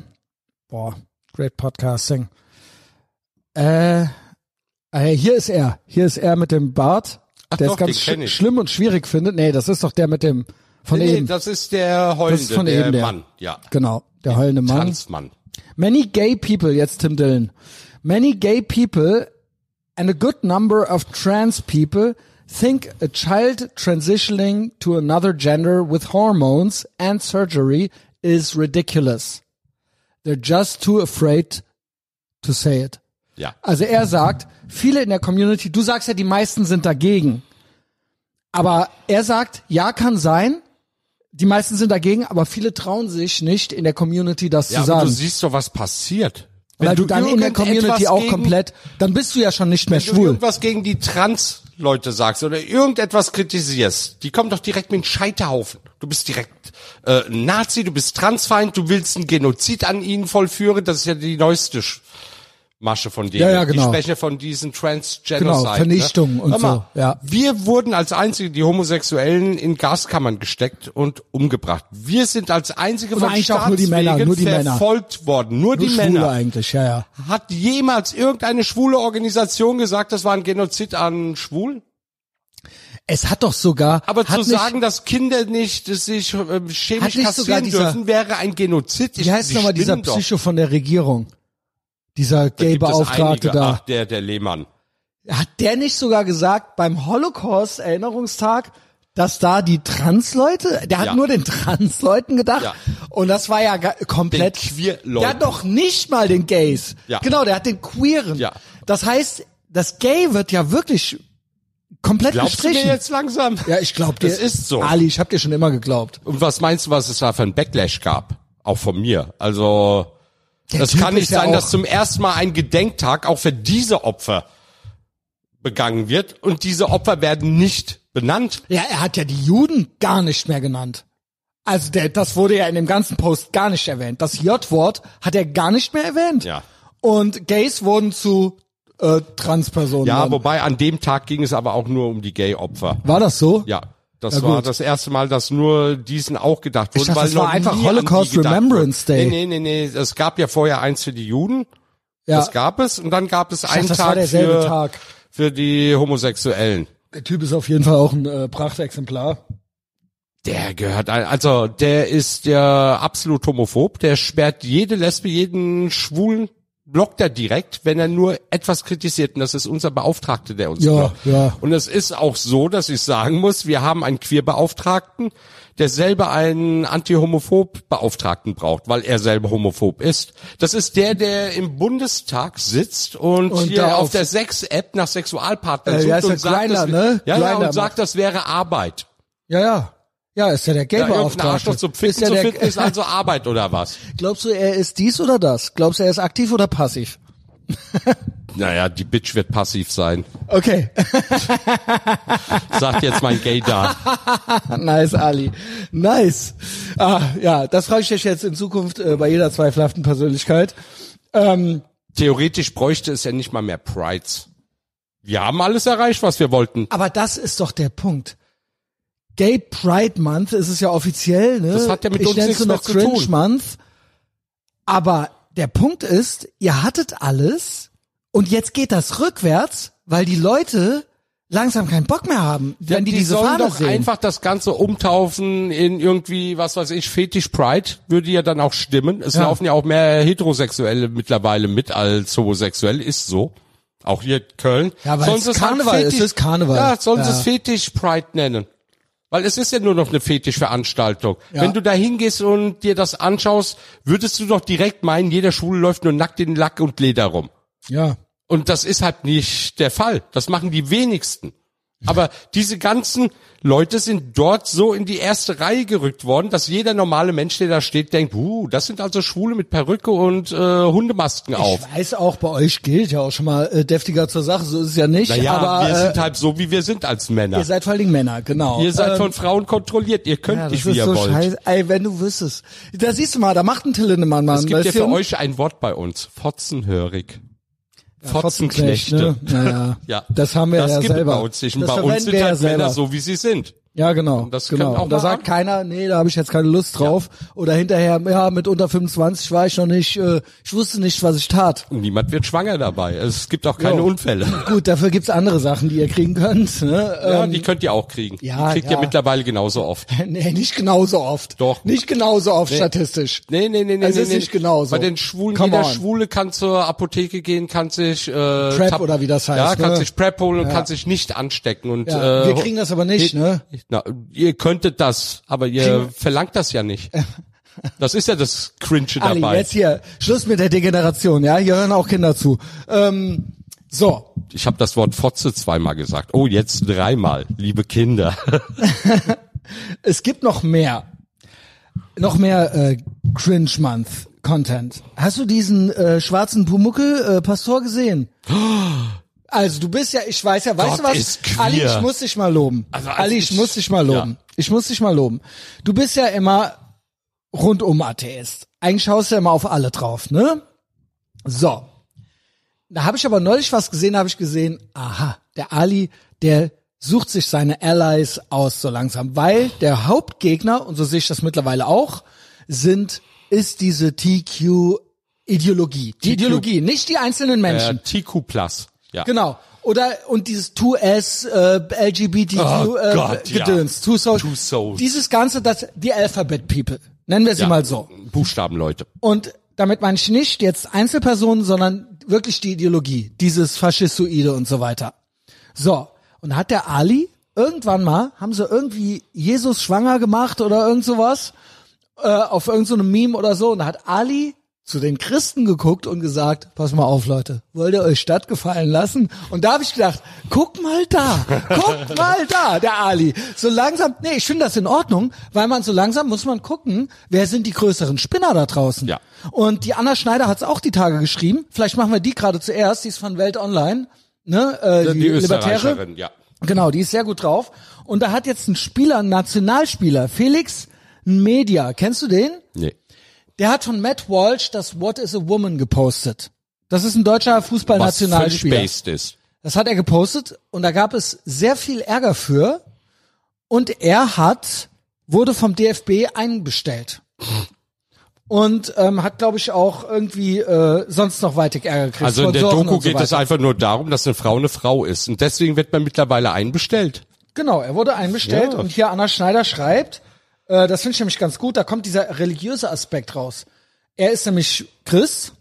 boah, great podcasting. Äh, äh, hier ist er. Hier ist er mit dem Bart, Ach der doch, es ganz sch schlimm und schwierig findet. Nee, das ist doch der mit dem von nee, nee, eben. das ist der heulende, Das ist von der eben der. Mann. Ja. Genau, der heulende Mann. Transmann. Many gay people, jetzt Tim Dillon. Many gay people and a good number of trans people think a child transitioning to another gender with hormones and surgery is ridiculous. They're just too afraid to say it. Ja. Also er sagt, viele in der Community, du sagst ja, die meisten sind dagegen. Aber er sagt, ja, kann sein. Die meisten sind dagegen, aber viele trauen sich nicht in der Community das Ja, zu aber sagen. du siehst doch, was passiert. Weil du dann in der Community auch gegen- komplett, dann bist du ja schon nicht mehr Wenn du schwul. irgendwas gegen die Trans-Leute sagst oder irgendetwas kritisierst, die kommen doch direkt mit einem Scheiterhaufen. Du bist direkt äh, Nazi, du bist Transfeind, du willst einen Genozid an ihnen vollführen, das ist ja die neueste Masche von denen. Ja, ja, genau. Die sprechen von diesen Transgenocide. Genau, Vernichtung ne? und mal, so, ja. Wir wurden als einzige, die Homosexuellen in Gaskammern gesteckt und umgebracht. Wir sind als einzige Und von eigentlich auch nur die Männer, nur die Männer. verfolgt worden. Nur, Nur die Schwule Männer. eigentlich, ja, ja. Hat jemals irgendeine schwule Organisation gesagt, das war ein Genozid an Schwulen? Es hat doch sogar. Aber zu nicht, sagen, dass Kinder nicht sich äh, chemisch kastrieren dieser- dürfen, wäre ein Genozid. Wie heißt nochmal dieser spinnen doch. Psycho von der Regierung? Dieser Gay-Beauftragte einige. da. Ach, der, der Lehmann. Hat der nicht sogar gesagt beim Holocaust-Erinnerungstag, dass da die Trans-Leute, der hat Ja. nur den Trans-Leuten gedacht Ja. und das war ja komplett. Den Queer-Leuten. Der hat doch nicht mal den Gays. Ja. Genau, der hat den Queeren. Ja. Das heißt, das Gay wird ja wirklich komplett Glaubst du mir gestrichen. jetzt langsam? Ja, ich glaube. Das ist so. Ali, ich hab dir schon immer geglaubt. Und was meinst du, was es da für ein Backlash gab? Auch von mir. Also, Der das Typ kann nicht sein, dass zum ersten Mal ein Gedenktag auch für diese Opfer begangen wird und diese Opfer werden nicht benannt. Ja, er hat ja die Juden gar nicht mehr genannt. Also der, das wurde ja in dem ganzen Post gar nicht erwähnt. Das J-Wort hat er gar nicht mehr erwähnt. Ja. Und Gays wurden zu äh, Transpersonen. Ja, dann. wobei an dem Tag ging es aber auch nur um die Gay-Opfer. War das so? Ja. Das Ja, war gut. das erste Mal, dass nur diesen auch gedacht wurde. Ich dachte, weil das war einfach Holocaust Remembrance. Day. Nee, nee, nee, nee. Es gab ja vorher eins für die Juden. Ja. Das gab es. Und dann gab es dachte, einen war Tag für, Tag. für die Homosexuellen. Der Typ ist auf jeden Fall auch ein äh, Prachtexemplar. Der gehört, ein- also der ist ja absolut homophob. Der sperrt jede Lesbe, jeden Schwulen, blockt er direkt, wenn er nur etwas kritisiert. Und das ist unser Beauftragter, der uns Ja, blockt. ja. Und es ist auch so, dass ich sagen muss, wir haben einen Queerbeauftragten, der selber einen Anti-Homophob-Beauftragten braucht, weil er selber homophob ist. Das ist der, der im Bundestag sitzt und, Und hier auf, auf- der Sex-App nach Sexualpartnern Äh, sucht der? und sagt, Grindr, das, ne? ja, ja, und sagt, das wäre Arbeit. Ja, ja. Ja, ist ja der Ja, irgendein Gay-Beauftragte. Arschloch zum ist ja zu der, finden, ist *laughs* also Arbeit oder was? Glaubst du, er ist dies oder das? Glaubst du, er ist aktiv oder passiv? *laughs* Naja, die Bitch wird passiv sein. Okay. *laughs* Sagt jetzt mein Gay da. nice, Ali. Nice. Ah, ja, das frage ich dich jetzt in Zukunft äh, bei jeder zweifelhaften Persönlichkeit. Ähm, Theoretisch bräuchte es ja nicht mal mehr Prides. Wir haben alles erreicht, was wir wollten. aber das ist doch der Punkt. Gay Pride Month ist es ja offiziell, ne? Das hat ja mit ich uns nichts noch zu Cringe tun. Month. Aber der Punkt ist, ihr hattet alles und jetzt geht das rückwärts, weil die Leute langsam keinen Bock mehr haben, wenn die, diese sollen Fahne doch sehen. einfach das Ganze umtaufen in irgendwie, was weiß ich, Fetisch Pride, würde ja dann auch stimmen. Es Ja. laufen ja auch mehr Heterosexuelle mittlerweile mit als homosexuell, ist so. Auch hier Köln. Ja, weil Sollen es sie Karneval ist, es ist Karneval. Ja, sollen sie Ja. es Fetisch Pride nennen. Weil es ist ja nur noch eine Fetischveranstaltung. Ja. Wenn du da hingehst und dir das anschaust, würdest du doch direkt meinen, jeder Schwule läuft nur nackt in Lack und Leder rum. ja. Und das ist halt nicht der Fall. Das machen die wenigsten. Aber diese ganzen Leute sind dort so in die erste Reihe gerückt worden, dass jeder normale Mensch, der da steht, denkt, uh, das sind also Schwule mit Perücke und äh, Hundemasken auf. Ich weiß auch, bei euch gilt ja auch schon mal äh, deftiger zur Sache, so ist es ja nicht. Naja, aber wir äh, sind halt so, wie wir sind als Männer. ihr seid vor allen Dingen Männer, genau. Ihr seid Ähm, von Frauen kontrolliert. Ihr könnt ja, nicht, wie ihr so wollt. scheiße. Ey, wenn du wüsstest. Da siehst du mal, da macht ein Till Lindemann, Mann. Es gibt ja für euch ein Wort bei uns. Fotzenhörig. Fotzenknecht, Fotzenknechte. Ne? Naja, Ja, das haben wir das ja selber. bei uns nicht. Und das bei uns sind wir ja halt Männer selber. so, wie sie sind. Ja, genau. das können genau. auch Und da sagt haben. keiner, nee, da habe ich jetzt keine Lust drauf. Oder hinterher, ja, mit unter 25 war ich noch nicht, äh, ich wusste nicht, was ich tat. Und niemand wird schwanger dabei. Es gibt auch keine Jo. Unfälle. *laughs* Gut, dafür gibt's andere Sachen, die ihr kriegen könnt. Ne? Ja, Ähm, die könnt ihr auch kriegen. ja, die kriegt ja. ihr mittlerweile genauso oft. *laughs* nee, nicht genauso oft. Doch. Nicht genauso oft statistisch. Nee, nee, nee, nee. Es nee, ist nee. nicht genauso. Bei den Schwulen, Come jeder on. Schwule kann zur Apotheke gehen, kann sich äh, Prep oder wie das heißt, Ja, kann ne? sich Prep holen und Ja. kann sich nicht anstecken. Und Ja, äh, wir kriegen das aber nicht, ne? Na, ihr könntet das, aber ihr verlangt das ja nicht. Das ist ja das Cringe Ali, dabei. jetzt hier, Schluss mit der Degeneration, ja? Hier hören auch Kinder zu. Ähm, so, Ich habe das Wort Fotze zweimal gesagt. Oh, jetzt dreimal, liebe Kinder. *laughs* es gibt noch mehr. Noch mehr äh, Cringe Month Content. Hast du diesen äh, schwarzen Pumuckel äh, Pastor gesehen? *gasps* *gasps* Also du bist ja, ich weiß ja, weißt Gott du was? Ali, ich muss dich mal loben. Also, als Ali, ich ich- muss dich mal loben. Ja. Ich muss dich mal loben. Du bist ja immer rundum Atheist. Eigentlich schaust du ja immer auf alle drauf, ne? So. Da habe ich aber neulich was gesehen, da habe ich gesehen, aha, der Ali, der sucht sich seine Allies aus so langsam, weil der Hauptgegner, und so sehe ich das mittlerweile auch, sind, ist diese TQ-Ideologie. Die TQ. Ideologie, nicht die einzelnen Äh, Menschen. TQ Plus. Ja. Genau. Oder und dieses 2S äh, LGBTQ Oh äh, Gott, ja. Gedöns, Two Souls. Two Souls. Dieses ganze, das die Alphabet People, nennen wir sie Ja. mal so. Buchstabenleute. Und damit meine ich nicht jetzt Einzelpersonen, sondern wirklich die Ideologie, dieses Faschistoide und so weiter. So, und hat der Ali irgendwann mal, haben sie irgendwie Jesus schwanger gemacht oder irgend sowas, äh, auf irgendeinem so Meme oder so, und da hat Ali zu den Christen geguckt und gesagt, pass mal auf, Leute, wollt ihr euch Stadt gefallen lassen? Und da habe ich gedacht, guck mal da, guck mal da, der Ali. So langsam, nee, ich finde das in Ordnung, weil man so langsam muss man gucken, wer sind die größeren Spinner da draußen. Ja. Und die Anna Schneider hat es auch die Tage geschrieben. Vielleicht machen wir die gerade zuerst, die ist von Welt Online, ne, äh, die, Die Libertäre. Österreicherin, ja. Genau, die ist sehr gut drauf. Und da hat jetzt ein Spieler, ein Nationalspieler, Felix Media, kennst du den? Nee. Der hat von Matt Walsh das What is a Woman gepostet. Das ist ein deutscher Was Fußballnationalspieler. based ist. Das hat er gepostet und da gab es sehr viel Ärger für. Und er hat, wurde vom DFB einbestellt. Und ähm, hat, glaube ich, auch irgendwie äh, sonst noch weitig Ärger gekriegt. Also in der Doku so geht es weiter. einfach nur darum, dass eine Frau eine Frau ist. Und deswegen wird man mittlerweile einbestellt. Genau, er wurde einbestellt Ja. und hier Anna Schneider schreibt, äh, das finde ich nämlich ganz gut, da kommt dieser religiöse Aspekt raus. Er ist nämlich Christ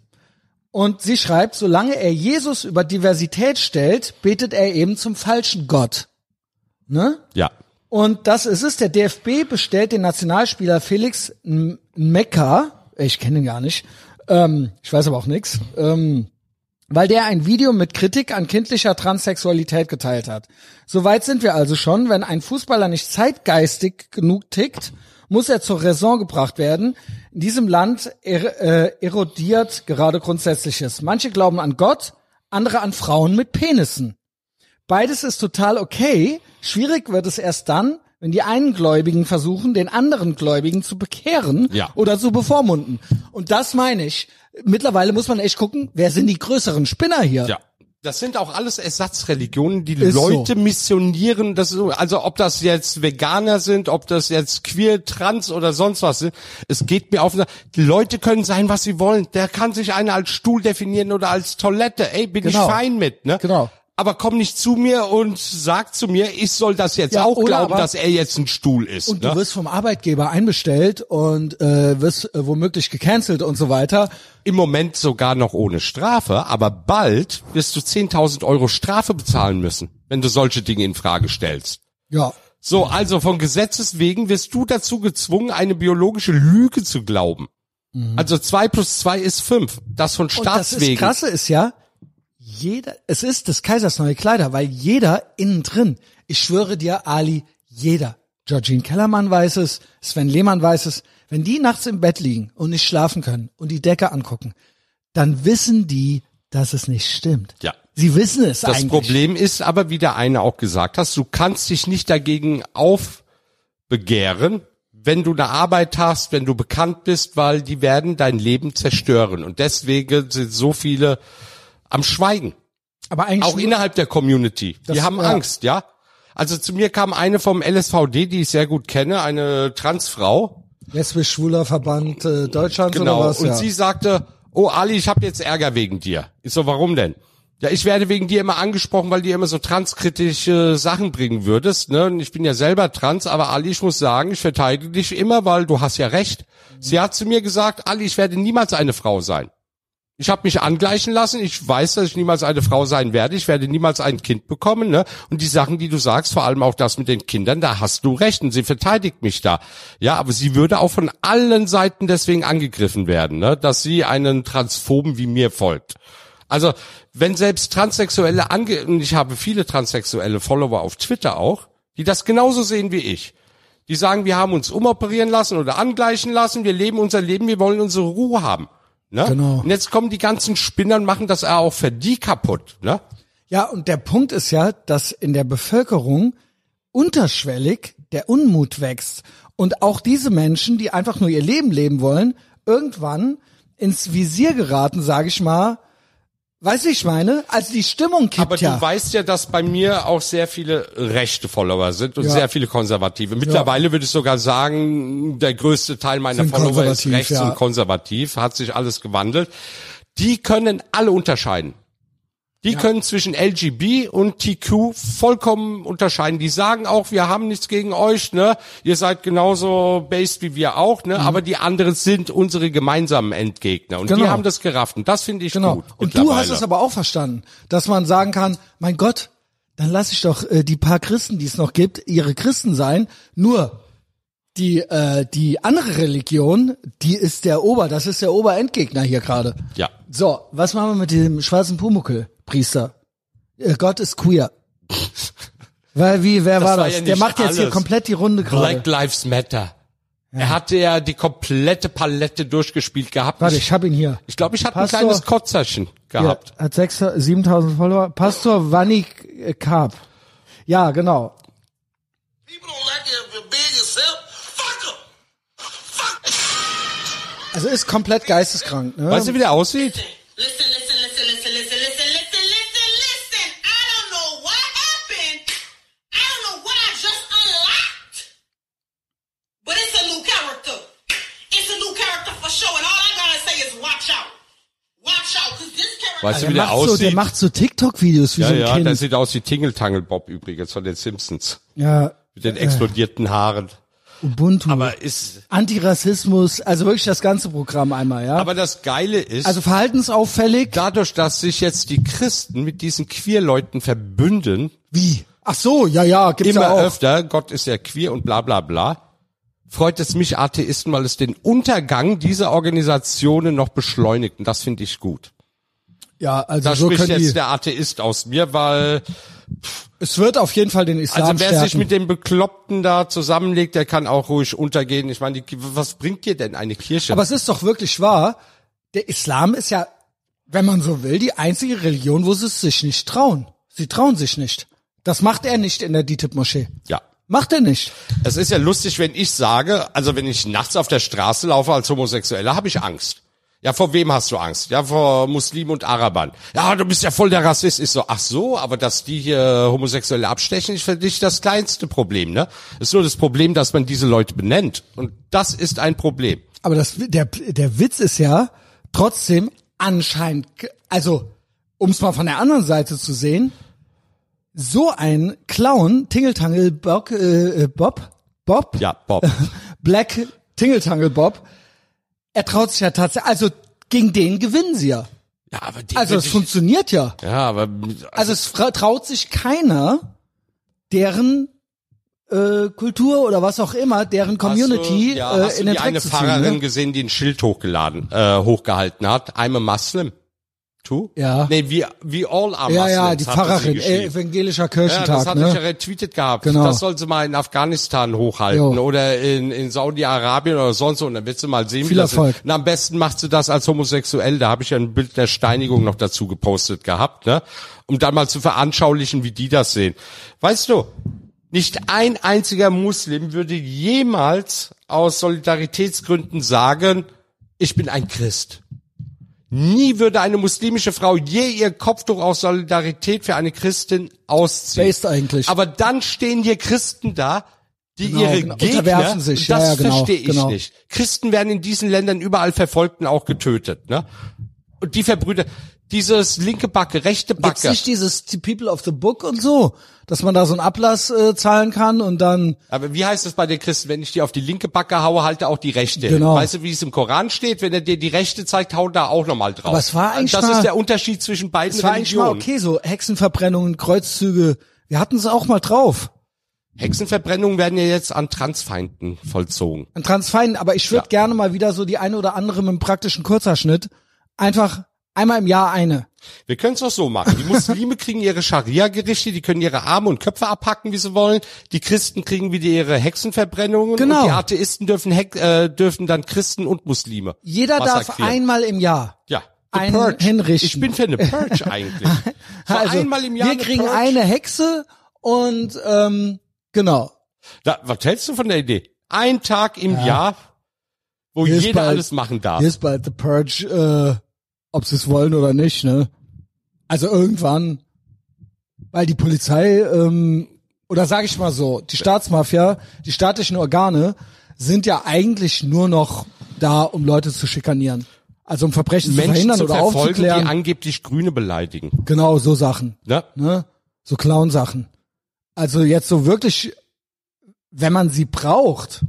und sie schreibt, solange er Jesus über Diversität stellt, betet er eben zum falschen Gott. Ne? Ja. Und das ist es. Der DFB bestellt den Nationalspieler Felix Mekka, ich kenne ihn gar nicht, ähm, ich weiß aber auch nix, ähm, weil der ein Video mit Kritik an kindlicher Transsexualität geteilt hat. Soweit sind wir also schon. Wenn ein Fußballer nicht zeitgeistig genug tickt, muss er zur Raison gebracht werden. In diesem Land er, äh, erodiert gerade Grundsätzliches. Manche glauben an Gott, andere an Frauen mit Penissen. Beides ist total okay. Schwierig wird es erst dann, wenn die einen Gläubigen versuchen, den anderen Gläubigen zu bekehren Ja. oder zu bevormunden. Und das meine ich. Mittlerweile muss man echt gucken, wer sind die größeren Spinner hier? Ja. Das sind auch alles Ersatzreligionen, die Ist Leute so. missionieren. Das ist, so- also ob das jetzt Veganer sind, ob das jetzt queer, trans oder sonst was sind. Es geht mir auf. Die Leute können sein, was sie wollen. Der kann sich einer als Stuhl definieren oder als Toilette. Ey, bin Genau. ich fein mit, ne? Genau. Aber komm nicht zu mir und sag zu mir, ich soll das jetzt Ja, auch glauben, dass er jetzt ein Stuhl ist. Und ne? du wirst vom Arbeitgeber einbestellt und äh, wirst äh, womöglich gecancelt und so weiter. Im Moment sogar noch ohne Strafe, aber bald wirst du 10.000 Euro Strafe bezahlen müssen, wenn du solche Dinge in Frage stellst. Ja. So, also von Gesetzes wegen wirst du dazu gezwungen, eine biologische Lüge zu glauben. Also zwei plus zwei ist fünf. Das von Mhm. Und das krasse ist ja, jeder, es ist des Kaisers neue Kleider, weil jeder innen drin, ich schwöre dir, Ali, jeder, Georgine Kellermann weiß es, Sven Lehmann weiß es, wenn die nachts im Bett liegen und nicht schlafen können und die Decke angucken, dann wissen die, dass es nicht stimmt. Ja. Sie wissen es Das eigentlich. Problem ist aber, wie der eine auch gesagt hast, du kannst dich nicht dagegen aufbegehren, wenn du eine Arbeit hast, wenn du bekannt bist, weil die werden dein Leben zerstören. Und deswegen sind so viele am Schweigen. Aber eigentlich Auch innerhalb der Community. Das- die haben ja. Angst, ja. Also zu mir kam eine vom LSVD, die ich sehr gut kenne, eine Transfrau. lesbisch schwuler Verband äh, Deutschlands Genau. oder was? Und ja. sie sagte, oh Ali, ich habe jetzt Ärger wegen dir. Ich so, warum denn? Ja, ich werde wegen dir immer angesprochen, weil du immer so transkritische Sachen bringen würdest. Ne? Und ich bin ja selber trans, aber Ali, ich muss sagen, ich verteidige dich immer, weil du hast ja recht. Sie hat zu mir gesagt, Ali, ich werde niemals eine Frau sein. Ich habe mich angleichen lassen. Ich weiß, dass ich niemals eine Frau sein werde. Ich werde niemals ein Kind bekommen. Ne? Und die Sachen, die du sagst, vor allem auch das mit den Kindern, da hast du recht. Und sie verteidigt mich da. Ja, aber sie würde auch von allen Seiten deswegen angegriffen werden, ne? dass sie einen Transphoben wie mir folgt. Also, wenn selbst Transsexuelle ange... Und ich habe viele transsexuelle Follower auf Twitter auch, die das genauso sehen wie ich. Die sagen, wir haben uns umoperieren lassen oder angleichen lassen, wir leben unser Leben, wir wollen unsere Ruhe haben. Ne? Genau. Und jetzt kommen die ganzen Spinner und machen das auch für die kaputt. Ne? Ja, und der Punkt ist ja, dass in der Bevölkerung unterschwellig der Unmut wächst. Und auch diese Menschen, die einfach nur ihr Leben leben wollen, irgendwann ins Visier geraten, sage ich mal, Weißt du, wie ich meine? Also die Stimmung kippt Aber ja. du weißt ja, dass bei mir auch sehr viele rechte Follower sind und Ja. sehr viele konservative. Mittlerweile würde ich sogar sagen, der größte Teil meiner Sind Follower ist rechts ja. und konservativ, hat sich alles gewandelt. Die können alle unterscheiden. Die können zwischen LGB und TQ vollkommen unterscheiden. Die sagen auch, wir haben nichts gegen euch, ne? Ihr seid genauso based wie wir auch, ne? Aber die anderen sind unsere gemeinsamen Endgegner. Und die Mhm. Genau. haben das gerafft. Und das finde ich Genau. gut. Und du hast es aber auch verstanden, dass man sagen kann, mein Gott, dann lass ich doch äh, die paar Christen, die es noch gibt, ihre Christen sein. Nur die äh, die andere Religion, die ist der Ober, das ist der Oberendgegner hier gerade. Ja. So, was machen wir mit dem schwarzen Pumuckel, Priester? Äh, Gott ist queer. *laughs* Weil wie, wer war war das? ja der macht jetzt hier komplett die Runde gerade. Black Lives Matter. Er hatte ja die komplette Palette durchgespielt gehabt. Warte, ich ich hab ihn hier. ich, glaube, ich hatte Pastor- ein kleines Kotzerchen gehabt. Ja, hat 6, 7000 Follower. Pastor Vanik äh, Karp. Ja, genau. Also ist komplett geisteskrank. Ne? Weißt du, wie der aussieht? Cause this character. Weißt du, der, wie der macht so, aussieht? der macht so TikTok-Videos wie ja, so ein ja, Kind. der sieht aus wie Tingle Tangle Bob übrigens von den Simpsons. ja, Mit den explodierten Haaren. Ubuntu. Aber ist, Antirassismus, also wirklich das ganze Programm einmal, ja. aber das Geile ist, also verhaltensauffällig. dadurch, dass sich jetzt die Christen mit diesen Queer-Leuten verbünden, Wie? Ach so, ja, ja, gibt's immer ja auch. öfter, Gott ist ja queer und bla bla bla, freut es mich Atheisten, weil es den Untergang dieser Organisationen noch beschleunigt. Und das finde ich gut. Ja, also Da so spricht jetzt die, der Atheist aus mir, weil es wird auf jeden Fall den Islam also wer sich stärken. mit dem Bekloppten da zusammenlegt, der kann auch ruhig untergehen. Ich meine, die, was bringt dir denn eine Kirche? Aber es ist doch wirklich wahr, der Islam ist ja, wenn man so will, die einzige Religion, wo sie es sich nicht trauen. Sie trauen sich nicht. Das macht er nicht in der DITIB-Moschee. ja. Macht er nicht. Es ist ja lustig, wenn ich sage, also wenn ich nachts auf der Straße laufe als Homosexueller, habe ich Angst. Ja, vor wem hast du Angst? Ja, vor Muslimen und Arabern. Ja, du bist ja voll der Rassist. Ich so, ach so, aber dass die hier Homosexuelle abstechen, ist für dich das kleinste Problem, ne? Ist nur das Problem, dass man diese Leute benennt. Und das ist ein Problem. Aber das, der, der Witz ist ja trotzdem anscheinend, also, um es mal von der anderen Seite zu sehen, so ein Clown, Tingeltangel Bob, äh, äh, Bob, Bob, Ja, Bob. *laughs* Black Tingeltangel Bob, er traut sich ja tatsächlich, also gegen den gewinnen sie ja. Ja, aber die Also es ich- funktioniert ja. Ja, aber Also es fra- traut sich keiner, deren äh, Kultur oder was auch immer, deren Community hast du, ja, äh, hast in du den die Dreck eine zu ziehen. Pfarrerin Ne? gesehen, die ein Schild hochgeladen, äh, hochgehalten hat? I'm a Muslim. Tu? Ja. Nee, we, we all are Ja, ja, die Pfarrerin, äh, evangelischer Ja, Kirchentag, das hatte ich ja ne? retweetet gehabt. Genau. Das soll sie mal in Afghanistan hochhalten Jo. oder in, in Saudi-Arabien oder sonst wo. Und dann wird sie mal sehen, Viel wie das Erfolg. ist. Und am besten macht sie das als homosexuell. Da habe ich ja ein Bild der Steinigung noch dazu gepostet gehabt, ne? Um dann mal zu veranschaulichen, wie die das sehen. Weißt du, nicht ein einziger Muslim würde jemals aus Solidaritätsgründen sagen, ich bin ein Christ. Nie würde eine muslimische Frau je ihr Kopftuch aus Solidarität für eine Christin ausziehen. Based eigentlich. Aber dann stehen hier Christen da, die Genau, ihre genau, Gegner, sich. das Ja, ja, genau, verstehe ich genau. nicht. Christen werden in diesen Ländern überall verfolgt und auch getötet, ne? Und die Verbrüder, dieses linke Backe, rechte Gibt's Backe. nicht dieses The People of the Book und so, dass man da so einen Ablass äh, zahlen kann und dann Aber wie heißt es bei den Christen, wenn ich dir auf die linke Backe haue, halte auch die rechte. Genau. Weißt du, wie es im Koran steht? Wenn er dir die rechte zeigt, haut da auch nochmal drauf. Aber es war eigentlich Das mal- ist der Unterschied zwischen beiden es war eigentlich mal Religionen. okay, so Hexenverbrennungen, Kreuzzüge, wir hatten es auch mal drauf. Hexenverbrennungen werden ja jetzt an Transfeinden vollzogen. An Transfeinden, aber ich würde Ja. gerne mal wieder so die eine oder andere mit einem praktischen Kurzerschnitt einfach einmal im Jahr eine. Wir können es auch so machen. Die Muslime *laughs* kriegen ihre Scharia-Gerichte, die können ihre Arme und Köpfe abhacken, wie sie wollen. Die Christen kriegen wieder ihre Hexenverbrennungen. Genau. Und die Atheisten dürfen, Hex- äh, dürfen dann Christen und Muslime. Jeder darf einmal im Jahr. ja, einen Purge. hinrichten. Ich bin für eine Purge eigentlich. *laughs* So Also, einmal im Jahr wir eine kriegen Purge. eine Hexe und ähm, genau. Da, was hältst du von der Idee? Ein Tag im Jahr, wo Hier jeder bald- alles machen darf. Hier ist bald The Purge, äh, ob sie es wollen oder nicht, ne? Also irgendwann, weil die Polizei, ähm, oder sage ich mal so, die Staatsmafia, die staatlichen Organe sind ja eigentlich nur noch da, um Leute zu schikanieren. Also um Verbrechen zu Menschen verhindern zu oder verfolgen, die aufzuklären. angeblich Grüne beleidigen. Genau, so Sachen. Ne? Ne? So Clown-Sachen. Also jetzt so wirklich, wenn man sie braucht,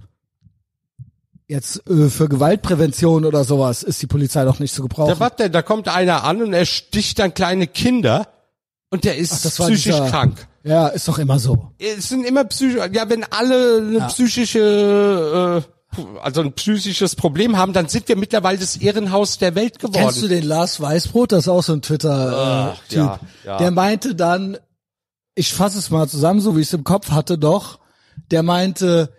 jetzt äh, für Gewaltprävention oder sowas, ist die Polizei doch nicht zu gebrauchen. Ja, was denn? Da kommt einer an und er sticht dann kleine Kinder und der ist Ach, psychisch dieser- krank. Ja, ist doch immer so. Es sind immer psychisch, ja, wenn alle eine psychische, äh, also ein psychisches Problem haben, dann sind wir mittlerweile das Ehrenhaus der Welt geworden. Kennst du den Lars Weißbrot? Das ist auch so ein Twitter-Typ. Ach, ja, ja. Der meinte dann, ich fasse es mal zusammen, so wie ich es im Kopf hatte, doch. Der meinte,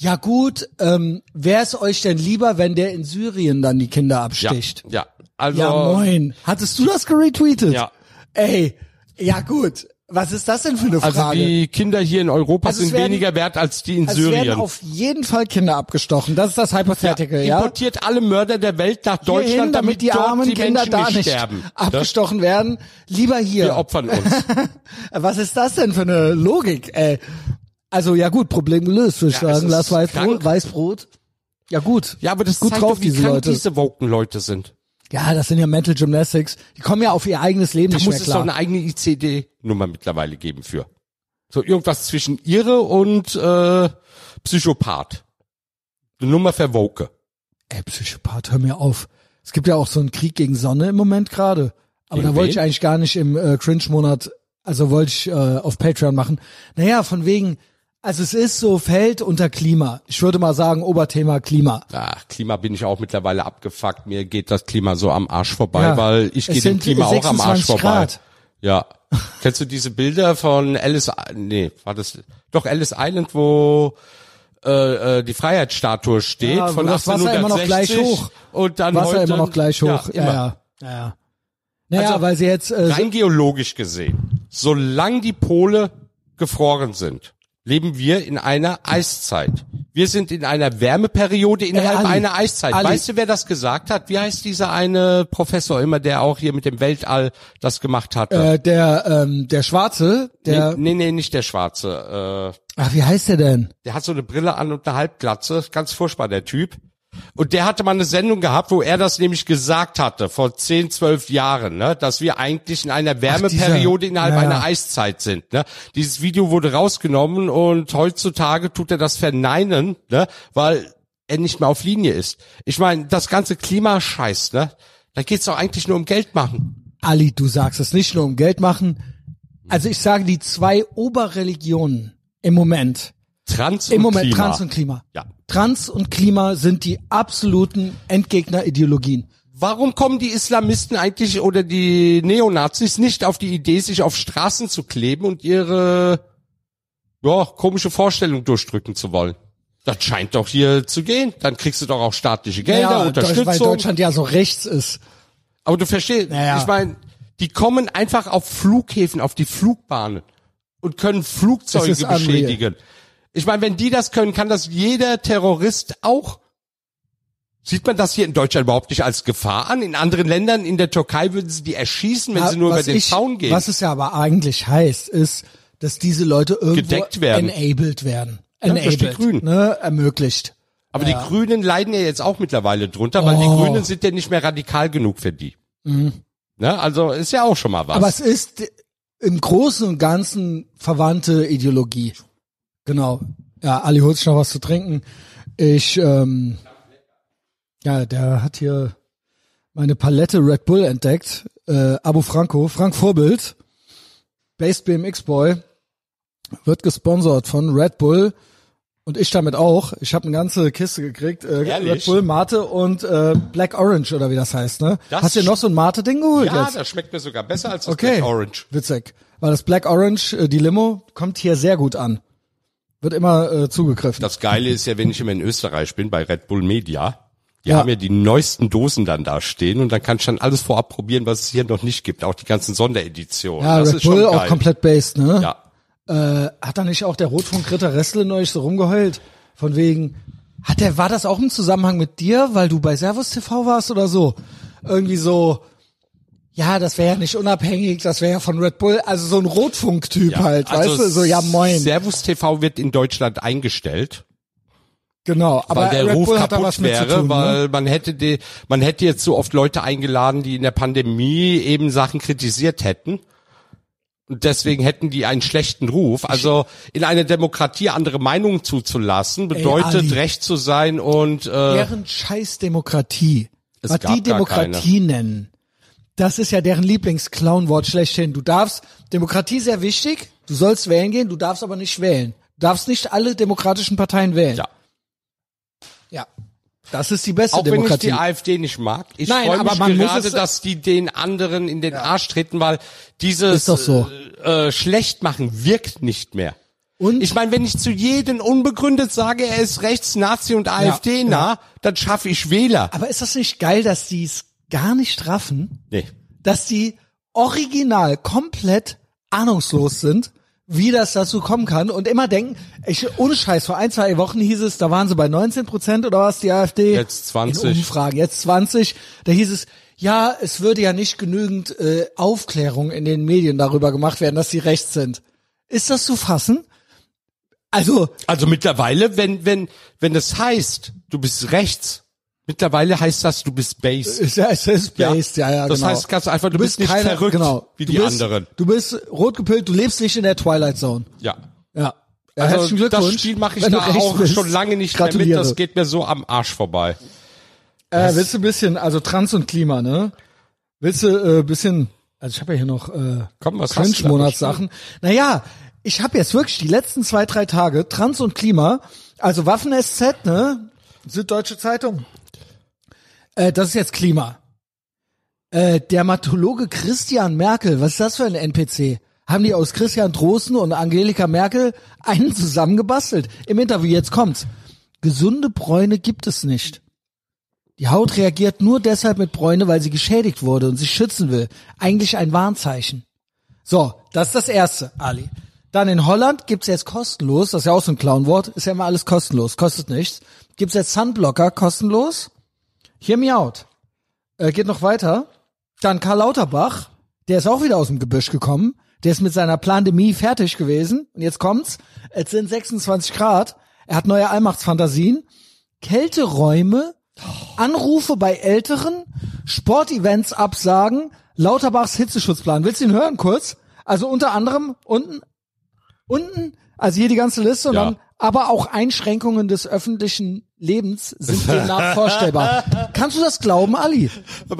ja gut, ähm, wäre es euch denn lieber, wenn der in Syrien dann die Kinder ja, absticht? ja, also Ja, moin. Hattest du das geretweetet? Ja. Ey, ja gut. Was ist das denn für eine also Frage? die Kinder hier in Europa Also sind werden- weniger wert als die in also es werden Syrien. auf jeden Fall Kinder abgestochen. Das ist das Hypothetical, ja? Importiert alle Mörder der Welt nach Hierhin, Deutschland, damit die dort armen die Kinder Menschen da nicht sterben. *laughs* Abgestochen werden. Lieber hier. Wir opfern uns. *laughs* Was ist das denn für eine Logik, ey? Also ja gut, Problem gelöst, würde ich Ja, sagen. ist Lass Weißbrot. Weißbrot. Ja gut. Ja, aber das gut zeigt drauf, doch, wie diese krank Leute. diese woken Leute sind. Ja, das sind ja Mental Gymnastics. Die kommen ja auf ihr eigenes Leben Da nicht muss mehr es doch klar. eine eigene ICD-Nummer mittlerweile geben für. So irgendwas zwischen Irre und äh, Psychopath. Eine Nummer für Woke. Ey, Psychopath, hör mir auf. Es gibt ja auch so einen Krieg gegen Sonne im Moment gerade. Aber Gegen da wollte ich eigentlich gar nicht im äh, Cringe-Monat, also wollte ich äh, auf Patreon machen. Naja, von wegen, also es ist so Feld unter Klima. Ich würde mal sagen, Oberthema Klima. Ach, Klima bin ich auch mittlerweile abgefuckt. Mir geht das Klima so am Arsch vorbei, Ja. weil ich gehe dem Klima auch am Arsch 26 vorbei. Grad. Ja. *laughs* Kennst du diese Bilder von Alice, nee, war das, doch Alice Island, wo äh, äh, die Freiheitsstatue steht Ja, von das Wasser immer noch 1860 gleich hoch. und dann Wasser heute, immer noch gleich hoch. Ja, Ja, ja. ja, ja. Naja, Also, weil sie jetzt äh, Rein geologisch gesehen, solange die Pole gefroren sind, leben wir in einer Eiszeit. Wir sind in einer Wärmeperiode innerhalb Ali, einer Eiszeit. Ali. Weißt du, wer das gesagt hat? Wie heißt dieser eine Professor immer, der auch hier mit dem Weltall das gemacht hat? äh, der ähm, der Schwarze, der nee, nee, nee, nicht der Schwarze. Äh, ach wie heißt der denn? der hat so eine Brille an und eine Halbglatze. Ganz furchtbar, der Typ. Und der hatte mal eine Sendung gehabt, wo er das nämlich gesagt hatte, vor 10, 12 Jahren, ne, dass wir eigentlich in einer Wärmeperiode dieser- innerhalb ja. einer Eiszeit sind. Ne. Dieses Video wurde rausgenommen und heutzutage tut er das verneinen, ne, weil er nicht mehr auf Linie ist. Ich meine, das ganze Klimascheiß, ne, da geht's doch eigentlich nur um Geld machen. Ali, du sagst es nicht nur um Geld machen. Also ich sage die zwei Oberreligionen im Moment. Trans Im und Moment Klima. Trans und Klima. Ja. Trans und Klima sind die absoluten Endgegnerideologien. Warum kommen die Islamisten eigentlich oder die Neonazis nicht auf die Idee, sich auf Straßen zu kleben und ihre ja, komische Vorstellung durchdrücken zu wollen? Das scheint doch hier zu gehen. Dann kriegst du doch auch staatliche Gelder, Ja, Deutsch- weil Unterstützung. Deutschland ja so rechts ist. Aber du verstehst, Naja. ich meine, die kommen einfach auf Flughäfen, auf die Flugbahnen und können Flugzeuge ist unreal. Ich meine, wenn die das können, kann das jeder Terrorist auch. Sieht man das hier in Deutschland überhaupt nicht als Gefahr an? In anderen Ländern, in der Türkei würden sie die erschießen, wenn Ja, sie nur über den ich- Zaun gehen. Was es ja aber eigentlich heißt, ist, dass diese Leute irgendwo Gedeckt werden. enabled werden. Ja, Enabled, Grünen. ne, ermöglicht. Aber die Grünen leiden ja jetzt auch mittlerweile drunter, weil Oh. die Grünen sind ja nicht mehr radikal genug für die. Ne? Also ist ja auch schon mal was. Aber es ist im Großen und Ganzen verwandte Ideologie. Genau. Ja, Ali holt sich noch was zu trinken. Ich, ähm, ja, der hat hier meine Palette Red Bull entdeckt. Äh, Abu Franco, Frank Vorbild, Based BMX Boy, wird gesponsert von Red Bull und ich damit auch. Ich habe eine ganze Kiste gekriegt. Äh, Ehrlich? Red Bull, Mate und äh, Black Orange oder wie das heißt, ne? Das Hast du dir noch so ein Mate-Ding geholt ja, jetzt? das schmeckt mir sogar besser als das Okay. Black Orange. Witzig. Weil das Black Orange, äh, die Limo, kommt hier sehr gut an. Wird immer äh, zugegriffen. Das Geile ist ja, wenn ich immer in Österreich bin, bei Red Bull Media, die Ja. haben ja die neuesten Dosen dann da stehen und dann kann ich dann alles vorab probieren, was es hier noch nicht gibt. Auch die ganzen Sondereditionen. ja, das Red ist Bull auch komplett based, ne? Ja. Äh, hat da nicht auch der Rotfunkritter Ressle neulich so rumgeheult? Von wegen, hat der, war das auch im Zusammenhang mit dir, weil du bei Servus TV warst oder so? Irgendwie so, Ja, das wäre ja nicht unabhängig, das wäre ja von Red Bull, also so ein Rotfunktyp halt, also weißt du, so ja moin. Servus TV wird in Deutschland eingestellt. Genau, aber der Red Ruf Bull hat da was mit wäre, zu tun. ne? weil man hätte die, man hätte jetzt so oft Leute eingeladen, die in der Pandemie eben Sachen kritisiert hätten. Und deswegen hätten die einen schlechten Ruf. Also in einer Demokratie andere Meinungen zuzulassen, bedeutet Ali. recht zu sein und äh, deren scheiß Demokratie, was die Demokratie nennen, das ist ja deren Lieblingsclownwort schlechthin. Du darfst, Demokratie ist sehr wichtig, du sollst wählen gehen, du darfst aber nicht wählen. Du darfst nicht alle demokratischen Parteien wählen. ja. Ja. Das ist die beste Auch wenn ich Demokratie. die AfD nicht mag, ich Nein, freue aber mich man muss gerade, es- dass die den anderen in den Arsch treten, weil dieses so. äh, äh, schlecht machen wirkt nicht mehr. Und Ich meine, wenn ich zu jedem unbegründet sage, er ist rechts, Nazi und AfD nah, dann schaffe ich Wähler. aber ist das nicht geil, dass die es gar nicht raffen, Nee. dass die original komplett ahnungslos sind, wie das dazu kommen kann und immer denken, ich, ohne Scheiß, vor ein, zwei Wochen hieß es, da waren sie bei 19 Prozent oder was, die AfD? Jetzt 20. In Umfragen, jetzt 20. Da hieß es, ja, es würde ja nicht genügend äh, Aufklärung in den Medien darüber gemacht werden, dass sie rechts sind. Ist das zu fassen? Also, Also mittlerweile, wenn, wenn, wenn es heißt, du bist rechts, mittlerweile heißt das, du bist base. ist ja, es ist based, ja, ja, Das genau. heißt ganz einfach, du, bist, nicht keine- verrückt genau. wie du die bist, anderen. Du bist rot gepillt, du lebst nicht in der Twilight Zone. Ja. Ja. ja Also herzlichen Glückwunsch. das Spiel mache ich du da auch bist. schon lange nicht mehr mit. Gratuliere. Das geht mir so am Arsch vorbei. Äh, willst du ein bisschen, also Trans und Klima, ne? Willst du äh, bisschen, also ich habe ja hier noch äh, Komm, was du da Cringe-Monatssachen. Naja, ich habe jetzt wirklich die letzten zwei, drei Tage Trans und Klima, also Waffen-SZ, ne? Süddeutsche Zeitung. Äh, das ist jetzt Klima. Äh, Dermatologe Christian Merkel, was ist das für ein NPC? Haben die aus Christian Drosten und Angelika Merkel einen zusammengebastelt? Im Interview, jetzt kommt's. Gesunde Bräune gibt es nicht. Die Haut reagiert nur deshalb mit Bräune, weil sie geschädigt wurde und sich schützen will. Eigentlich ein Warnzeichen. So, das ist das Erste, Ali. Dann in Holland gibt's jetzt kostenlos, das ist ja auch so ein Clownwort, ist ja immer alles kostenlos, kostet nichts. Gibt's jetzt Sunblocker kostenlos. Hear me out. Äh, geht noch weiter. Dann Karl Lauterbach, der ist auch wieder aus dem Gebüsch gekommen. Der ist mit seiner Plandemie fertig gewesen. Und jetzt kommt's. Es sind 26 Grad. Er hat neue Allmachtsfantasien. Kälteräume, Anrufe bei Älteren, Sportevents absagen, Lauterbachs Hitzeschutzplan. Willst du ihn hören kurz? Also unter anderem unten, unten, also hier die ganze Liste und Ja. dann, aber auch Einschränkungen des öffentlichen Lebens sind *laughs* demnach vorstellbar. Kannst du das glauben, Ali?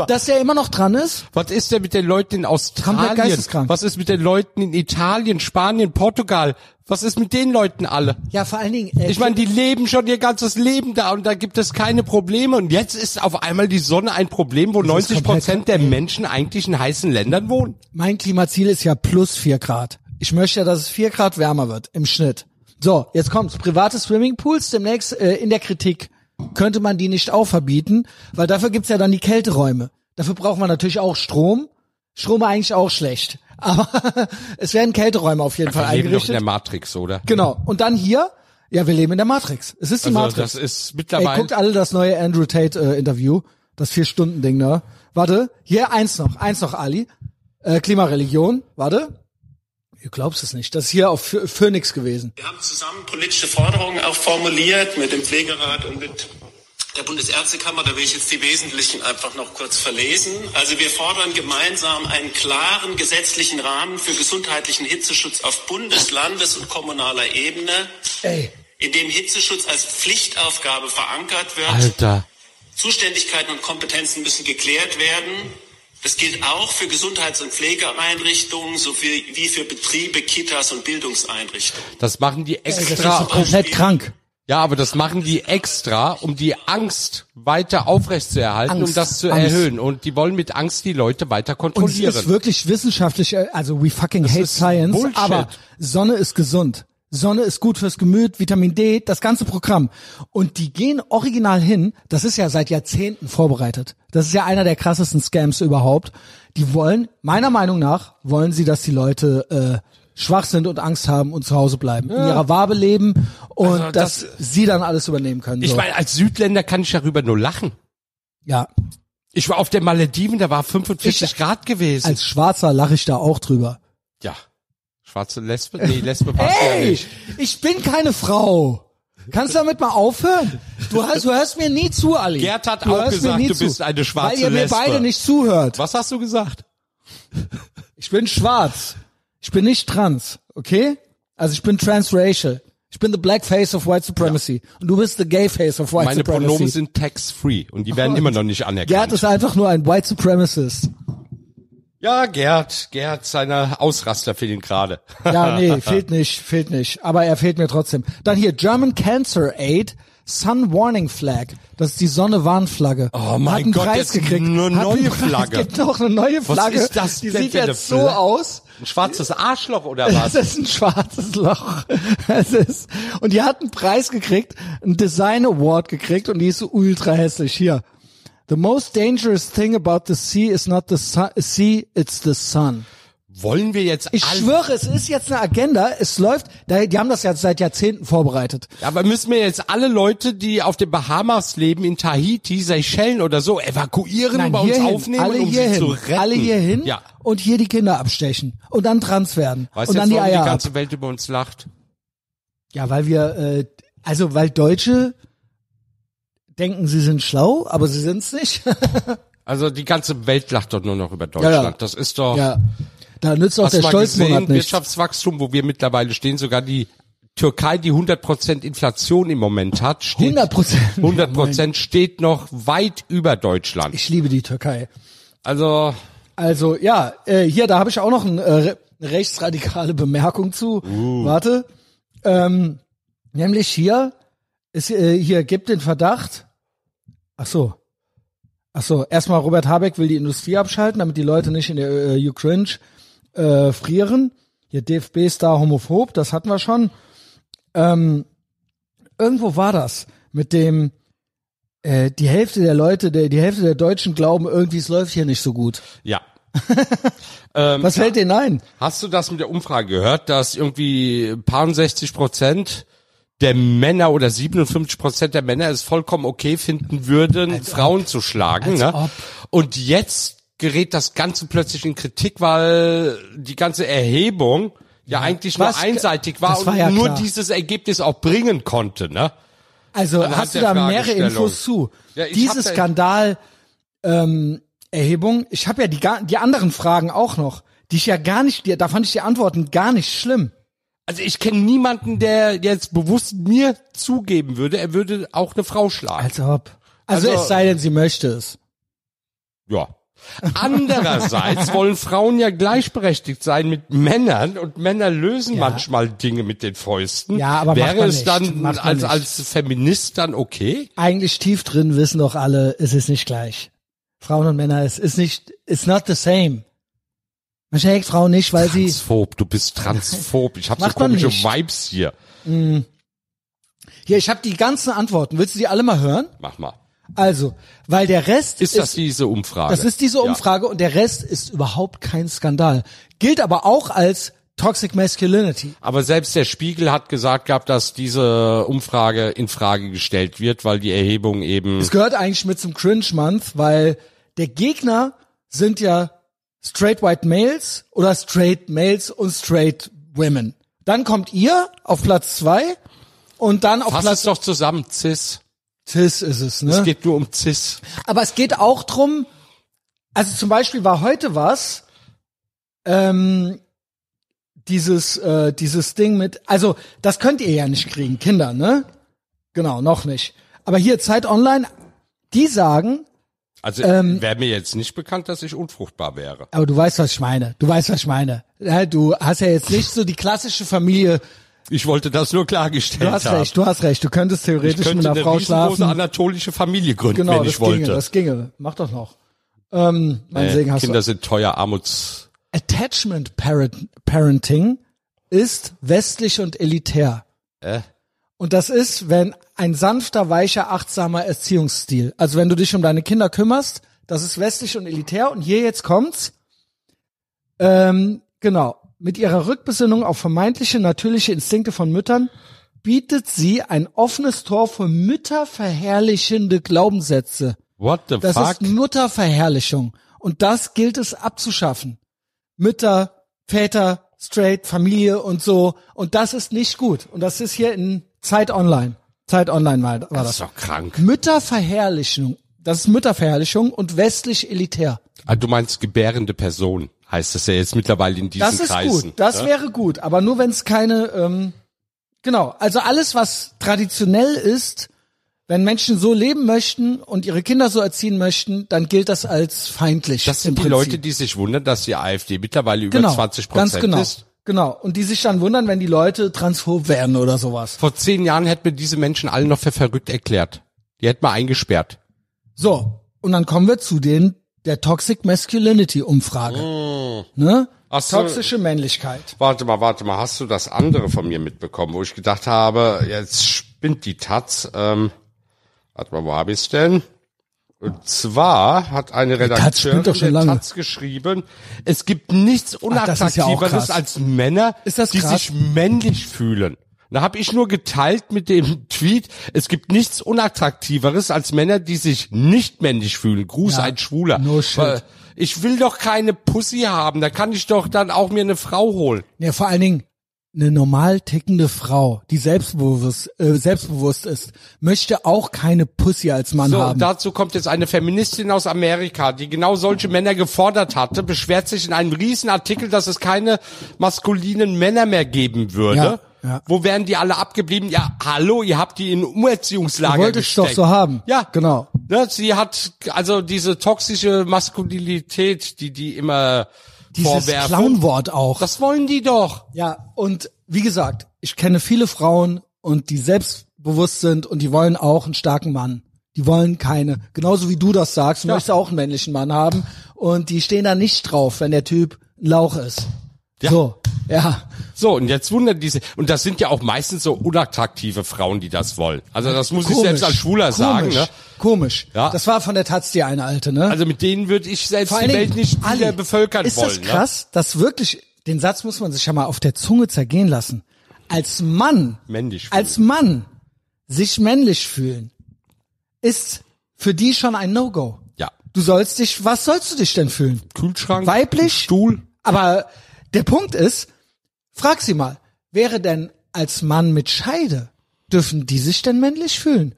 Dass der immer noch dran ist? Was ist denn mit den Leuten in Australien? Was ist mit den Leuten in Italien, Spanien, Portugal? Was ist mit den Leuten alle? Ja, vor allen Dingen. Äh, Ich meine, die leben schon ihr ganzes Leben da und da gibt es keine Probleme. Und jetzt ist auf einmal die Sonne ein Problem, wo ist 90 komplett- Prozent der Menschen eigentlich in heißen Ländern wohnen. mein Klimaziel ist ja plus vier Grad. Ich möchte ja, dass es vier Grad wärmer wird im Schnitt. So, jetzt kommt's. Private Swimmingpools demnächst äh, in der Kritik. Könnte man die nicht auch verbieten, weil dafür gibt's ja dann die Kälteräume. Dafür braucht man natürlich auch Strom. Strom eigentlich auch schlecht. *laughs* Aber es werden Kälteräume auf jeden Fall Wir leben doch in eingerichtet. der Matrix, oder? Genau. Und dann hier, ja, wir leben in der Matrix. Es ist die Also Matrix. das ist Ey, mittlerweile. guckt alle das neue Andrew Tate äh, Interview, das vier Stunden Ding da. Warte, hier eins noch, eins noch Ali. Äh, Klimareligion, warte. Ihr glaubst es nicht. Das ist hier auf Ph- Phoenix gewesen. Wir haben zusammen politische Forderungen auch formuliert mit dem Pflegerat und mit der Bundesärztekammer. Da will ich jetzt die wesentlichen einfach noch kurz verlesen. Also wir fordern gemeinsam einen klaren gesetzlichen Rahmen für gesundheitlichen Hitzeschutz auf Bundes-, Landes- und kommunaler Ebene, Ey, in dem Hitzeschutz als Pflichtaufgabe verankert wird. Alter. Zuständigkeiten und Kompetenzen müssen geklärt werden. Das gilt auch für Gesundheits- und Pflegeeinrichtungen sowie wie für Betriebe, Kitas und Bildungseinrichtungen. Das machen die ey das ist extra. doch komplett krank. Ja, aber das machen die extra, um die Angst weiter aufrechtzuerhalten, um Angst, das zu Angst. erhöhen. Und die wollen mit Angst die Leute weiter Und es kontrollieren. ist wirklich wissenschaftlich, äh, also we fucking hate ist science, Bullshit. aber Sonne ist gesund. Sonne ist gut fürs Gemüt, Vitamin D, das ganze Programm. Und die gehen original hin, das ist ja seit Jahrzehnten vorbereitet. Das ist ja einer der krassesten Scams überhaupt. Die wollen, meiner Meinung nach, wollen sie, dass die Leute äh, schwach sind und Angst haben und zu Hause bleiben, in ihrer Wabe leben und Also dass das- sie dann alles übernehmen können. ich so. meine, als Südländer kann ich darüber nur lachen. ja. Ich war auf den Malediven, da war 45 Ich- Grad gewesen. Als Schwarzer lache ich da auch drüber. ja. Schwarze Lesbe? Nee, Lesbe warst du ja Ey, nicht. ich bin keine Frau. Kannst du damit mal aufhören? Du, hast, du hörst mir nie zu, Ali. Gerd hat du auch mir gesagt, du zu, bist eine schwarze Weil ihr mir Lesbe. beide nicht zuhört. Was hast du gesagt? Ich bin schwarz. Ich bin nicht trans, okay? Also ich bin transracial. Ich bin the black face of white supremacy. Und du bist the gay face of white Meine supremacy. Pronomen sind tax-free und die werden immer noch nicht Gerd anerkannt. ist einfach nur ein white supremacist. Ja, Gerd, Gerd, seine Ausraster fehlen gerade. *laughs* Ja, nee, fehlt nicht, fehlt nicht. Aber er fehlt mir trotzdem. Dann hier German Cancer Aid, Sun Warning Flag. Das ist die Sonne-Warnflagge. Oh mein Hat einen Gott, Preis gekriegt. eine Hat neue Flagge. Es gibt noch eine neue Flagge. ist das Die sieht jetzt so aus. Ein schwarzes Arschloch oder *laughs* Das was? ist ein schwarzes Loch. Es ist, und die hat einen Preis gekriegt, einen Design Award gekriegt und die ist so ultra hässlich. Hier. The most dangerous thing about the sea is not the sun, sea, it's the sun. Wollen wir jetzt Ich schwöre, es ist jetzt eine Agenda, es läuft, die haben das ja seit Jahrzehnten vorbereitet. Aber müssen wir jetzt alle Leute, die auf den Bahamas leben, in Tahiti, Seychellen oder so, evakuieren, Nein, bei uns aufnehmen, alle um hierhin, sie zu retten? alle hierhin Ja. und hier die Kinder abstechen und dann trans werden Weißt und du dann jetzt, die Eier die ab. ganze Welt über uns lacht? Ja, weil wir, äh, also weil Deutsche denken, sie sind schlau, aber sie sind's nicht. *laughs* Also die ganze Welt lacht doch nur noch über Deutschland. Ja, ja. Das ist doch, ja, da nützt auch der Stolzmonat nicht. Wirtschaftswachstum, wo wir mittlerweile stehen, sogar die Türkei, die 100% Inflation im Moment hat, steht 100%. 100% steht noch weit über Deutschland. Ich liebe die Türkei. Also, Also ja, äh, hier, da habe ich auch noch ein, äh, re- eine rechtsradikale Bemerkung zu. Uh. Warte. Ähm, nämlich hier, ist, äh, hier gibt den Verdacht. Ach so. Ach so, erstmal Robert Habeck will die Industrie abschalten, damit die Leute nicht in der äh, Ukraine äh, frieren. Hier DFB-Star homophob, das hatten wir schon. Ähm, irgendwo war das mit dem äh, die Hälfte der Leute, der, die Hälfte der Deutschen glauben irgendwie, es läuft hier nicht so gut. ja. *laughs* ähm, Was fällt denen ein? Hast du das mit der Umfrage gehört, dass irgendwie paar 60 Prozent der Männer oder 57 Prozent der Männer es vollkommen okay finden würden, Frauen zu schlagen? Als Ne? ob. Und jetzt gerät das Ganze plötzlich in Kritik, weil die ganze Erhebung ja, eigentlich was- nur einseitig war war und ja nur klar. dieses Ergebnis auch bringen konnte. Ne? Also Anhand hast du da mehrere. Infos zu? Ja, Diese Skandal ähm, Erhebung, ich habe ja die, die anderen Fragen auch noch, die ich ja gar nicht, die, da fand ich die Antworten gar nicht schlimm. Also ich kenne niemanden, der jetzt bewusst mir zugeben würde, er würde auch eine Frau schlagen. Als ob. Also, Also- es sei denn, sie möchte es. Ja. Andererseits *laughs* wollen Frauen ja gleichberechtigt sein mit Männern und Männer lösen Ja. manchmal Dinge mit den Fäusten. Ja, aber wäre es nicht. dann als nicht. als Feminist dann okay? Eigentlich tief drin wissen doch alle, es ist nicht gleich. Frauen und Männer, es ist nicht, it's not the same. Man schlägt Frauen nicht, weil sie, Transphob, du bist transphob. Ich habe so komische. Vibes hier. hier, ich habe die ganzen Antworten. Willst du die alle mal hören? Mach mal. Also, weil der Rest Ist das diese Umfrage? Das ist diese Ja. Umfrage und der Rest ist überhaupt kein Skandal. Gilt aber auch als Toxic Masculinity. Aber selbst der Spiegel hat gesagt gehabt, dass diese Umfrage in Frage gestellt wird, weil die Erhebung eben Es gehört eigentlich mit zum Cringe Month, weil der Gegner sind ja straight white males oder straight males und straight women. Dann kommt ihr auf Platz zwei und dann auf Fass Platz es doch zusammen, Cis. Cis ist es, ne? Es geht nur um Cis. Aber es geht auch drum, also zum Beispiel war heute was, ähm, dieses, äh, dieses Ding mit, also das könnt ihr ja nicht kriegen, Kinder, ne? Genau, noch nicht. Aber hier Zeit Online, die sagen, Also Ähm, wäre mir jetzt nicht bekannt, dass ich unfruchtbar wäre. aber du weißt, was ich meine. Du weißt, was ich meine. Ja, du hast ja jetzt nicht so die klassische Familie. Ich wollte das nur klargestellt Du hast haben. recht, du hast recht. Du könntest Ich theoretisch könnte mit einer eine Frau schlafen. anatolische Familie gründen, Genau, wenn ich wollte. ginge, das ginge. Mach doch noch. Ähm, mein Nee, Segen hast Kinder du. sind teuer, Armuts. Attachment Parent Parenting ist westlich und elitär. Äh? Und das ist, wenn ein sanfter, weicher, achtsamer Erziehungsstil. Also wenn du dich um deine Kinder kümmerst, das ist westlich und elitär. Und hier jetzt kommt's. Ähm, genau. Mit ihrer Rückbesinnung auf vermeintliche natürliche Instinkte von Müttern bietet sie ein offenes Tor für mütterverherrlichende Glaubenssätze What the Das fuck? ist Mutterverherrlichung. Und das gilt es abzuschaffen. Mütter, Väter, straight, Familie und so. Und das ist nicht gut. Und das ist hier in Zeit Online. Zeit Online war, war das das. ist doch krank. Mütterverherrlichung. Das ist Mütterverherrlichung und westlich elitär. Ah, du meinst gebärende Person, heißt das ja jetzt mittlerweile in diesen Das ist Kreisen. gut. Das ja? wäre gut. Aber nur wenn es keine, ähm, genau. Also alles, was traditionell ist, wenn Menschen so leben möchten und ihre Kinder so erziehen möchten, dann gilt das als feindlich. Das sind die Prinzip. Leute, die sich wundern, dass die AfD mittlerweile über genau, 20 ganz Prozent genau, ist. Genau. Und die sich dann wundern, wenn die Leute transphob werden oder sowas. Vor zehn Jahren hätten wir diese Menschen alle noch für verrückt erklärt. Die hätten wir eingesperrt. So, und dann kommen wir zu den der Toxic Masculinity Umfrage. Ne? Mm. Ach so. Toxische Männlichkeit. Warte mal, warte mal, hast du das andere von mir mitbekommen, wo ich gedacht habe, jetzt spinnt die Taz. Ähm, warte mal, wo habe ich's denn? Und zwar hat eine Redakteurin doch schon lange. Taz geschrieben, es gibt nichts ja Unattraktiveres krass. als Männer, Ist das die sich männlich fühlen. Da habe ich nur geteilt mit dem Tweet, es gibt nichts Unattraktiveres als Männer, die sich nicht männlich fühlen. Gruß Ja, ein Schwuler. no shit. Ich will doch keine Pussy haben, da kann ich doch dann auch mir eine Frau holen. Ja, vor allen Dingen eine normal tickende Frau, die selbstbewusst, äh, selbstbewusst ist, möchte auch keine Pussy als Mann So, haben. dazu kommt jetzt eine Feministin aus Amerika, die genau solche Männer gefordert hatte, beschwert sich in einem Riesenartikel, dass es keine maskulinen Männer mehr geben würde. Ja, ja. Wo wären die alle abgeblieben? Ja, hallo, ihr habt die in Umerziehungslager Du wolltest gesteckt. doch so haben. Ja, Genau. Ne, sie hat also diese toxische Maskulinität, die die immer Dieses vorwerfen. Clownwort auch. Das wollen die doch. Ja, und wie gesagt, ich kenne viele Frauen und die selbstbewusst sind und die wollen auch einen starken Mann. Die wollen keine, genauso wie du das sagst, du Ja. möchtest auch einen männlichen Mann haben und die stehen da nicht drauf, wenn der Typ ein Lauch ist. Ja. So, ja. So, und jetzt wundern diese, und das sind ja auch meistens so unattraktive Frauen, die das wollen. Also das muss ich selbst als Schwuler sagen, komisch, ne? Komisch. Ja. Das war von der Taz die eine alte, ne? Also mit denen würde ich selbst Vor die Welt nicht Ali, wieder bevölkern ist wollen. das krass, dass wirklich, den Satz muss man sich ja mal auf der Zunge zergehen lassen. Als Mann, Männlich fühlen. als Mann sich männlich fühlen, ist für die schon ein No-Go. Ne? Ja. Du sollst dich, was sollst du dich denn fühlen? Kühlschrank, Weiblich? Stuhl. Aber der Punkt ist, frag sie mal, wäre denn als Mann mit Scheide, dürfen die sich denn männlich fühlen?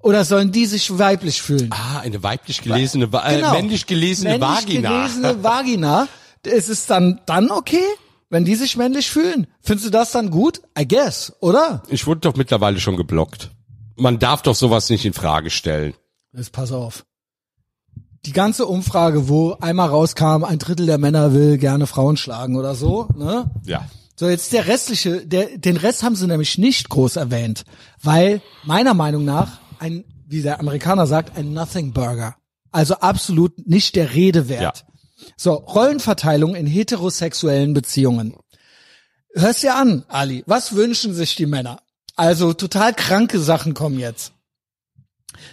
Oder sollen die sich weiblich fühlen? Ah, eine weiblich gelesene, äh, Genau. männlich gelesene männlich Vagina. gelesene *laughs* Vagina. Ist es dann, dann okay, wenn die sich männlich fühlen? Findest du das dann gut? I guess, oder? Ich wurde doch mittlerweile schon geblockt. Man darf doch sowas nicht in Frage stellen. Jetzt pass auf. Die ganze Umfrage, wo einmal rauskam, ein Drittel der Männer will gerne Frauen schlagen oder so, ne? Ja. So, jetzt der restliche, der, den Rest haben sie nämlich nicht groß erwähnt, weil meiner Meinung nach ein, wie der Amerikaner sagt, ein Nothing Burger. Also absolut nicht der Rede wert. So, Rollenverteilung in heterosexuellen Beziehungen. Hörst dir an, Ali. Was wünschen sich die Männer? Also total kranke Sachen kommen jetzt.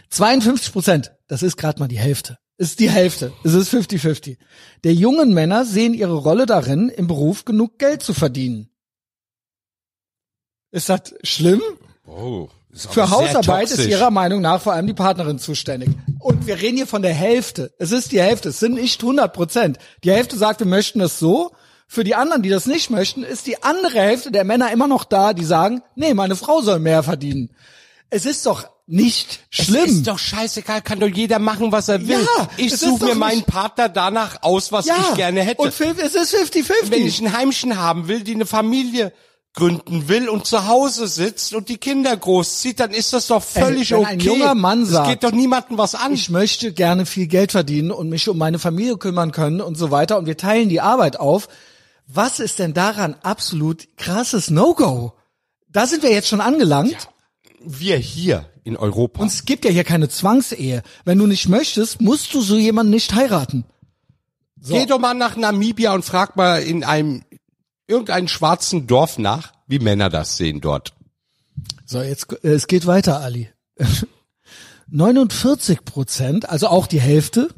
52 Prozent, das ist gerade mal die Hälfte. Ist die Hälfte. Es ist 50-50. Der jungen Männer sehen ihre Rolle darin, im Beruf genug Geld zu verdienen. Ist das schlimm? Oh. ist Für Hausarbeit ist ihrer Meinung nach vor allem die Partnerin zuständig. Und wir reden hier von der Hälfte. Es ist die Hälfte. Es sind nicht 100 Prozent. Die Hälfte sagt, wir möchten es so. Für die anderen, die das nicht möchten, ist die andere Hälfte der Männer immer noch da, die sagen, nee, meine Frau soll mehr verdienen. Es ist doch nicht schlimm. Ist doch scheißegal, kann doch jeder machen, was er will. Ja, ich es suche mir meinen Partner danach aus, was ich gerne hätte. Und es ist 50-50. wenn ich ein Heimchen haben will, die eine Familie gründen will und zu Hause sitzt und die Kinder großzieht, dann ist das doch völlig wenn okay. ein junger Mann sagt, geht doch niemandem was an. ich möchte gerne viel Geld verdienen und mich um meine Familie kümmern können und so weiter und wir teilen die Arbeit auf. Was ist denn daran absolut krasses No-Go? Da sind wir jetzt schon angelangt. Wir hier in Europa. Und es gibt ja hier keine Zwangsehe. Wenn du nicht möchtest, musst du so jemanden nicht heiraten. Geh doch mal nach Namibia und frag mal in einem irgendeinem schwarzen Dorf nach, wie Männer das sehen dort. So, jetzt, äh, es geht weiter, Ali. *laughs* 49 Prozent, also auch die Hälfte,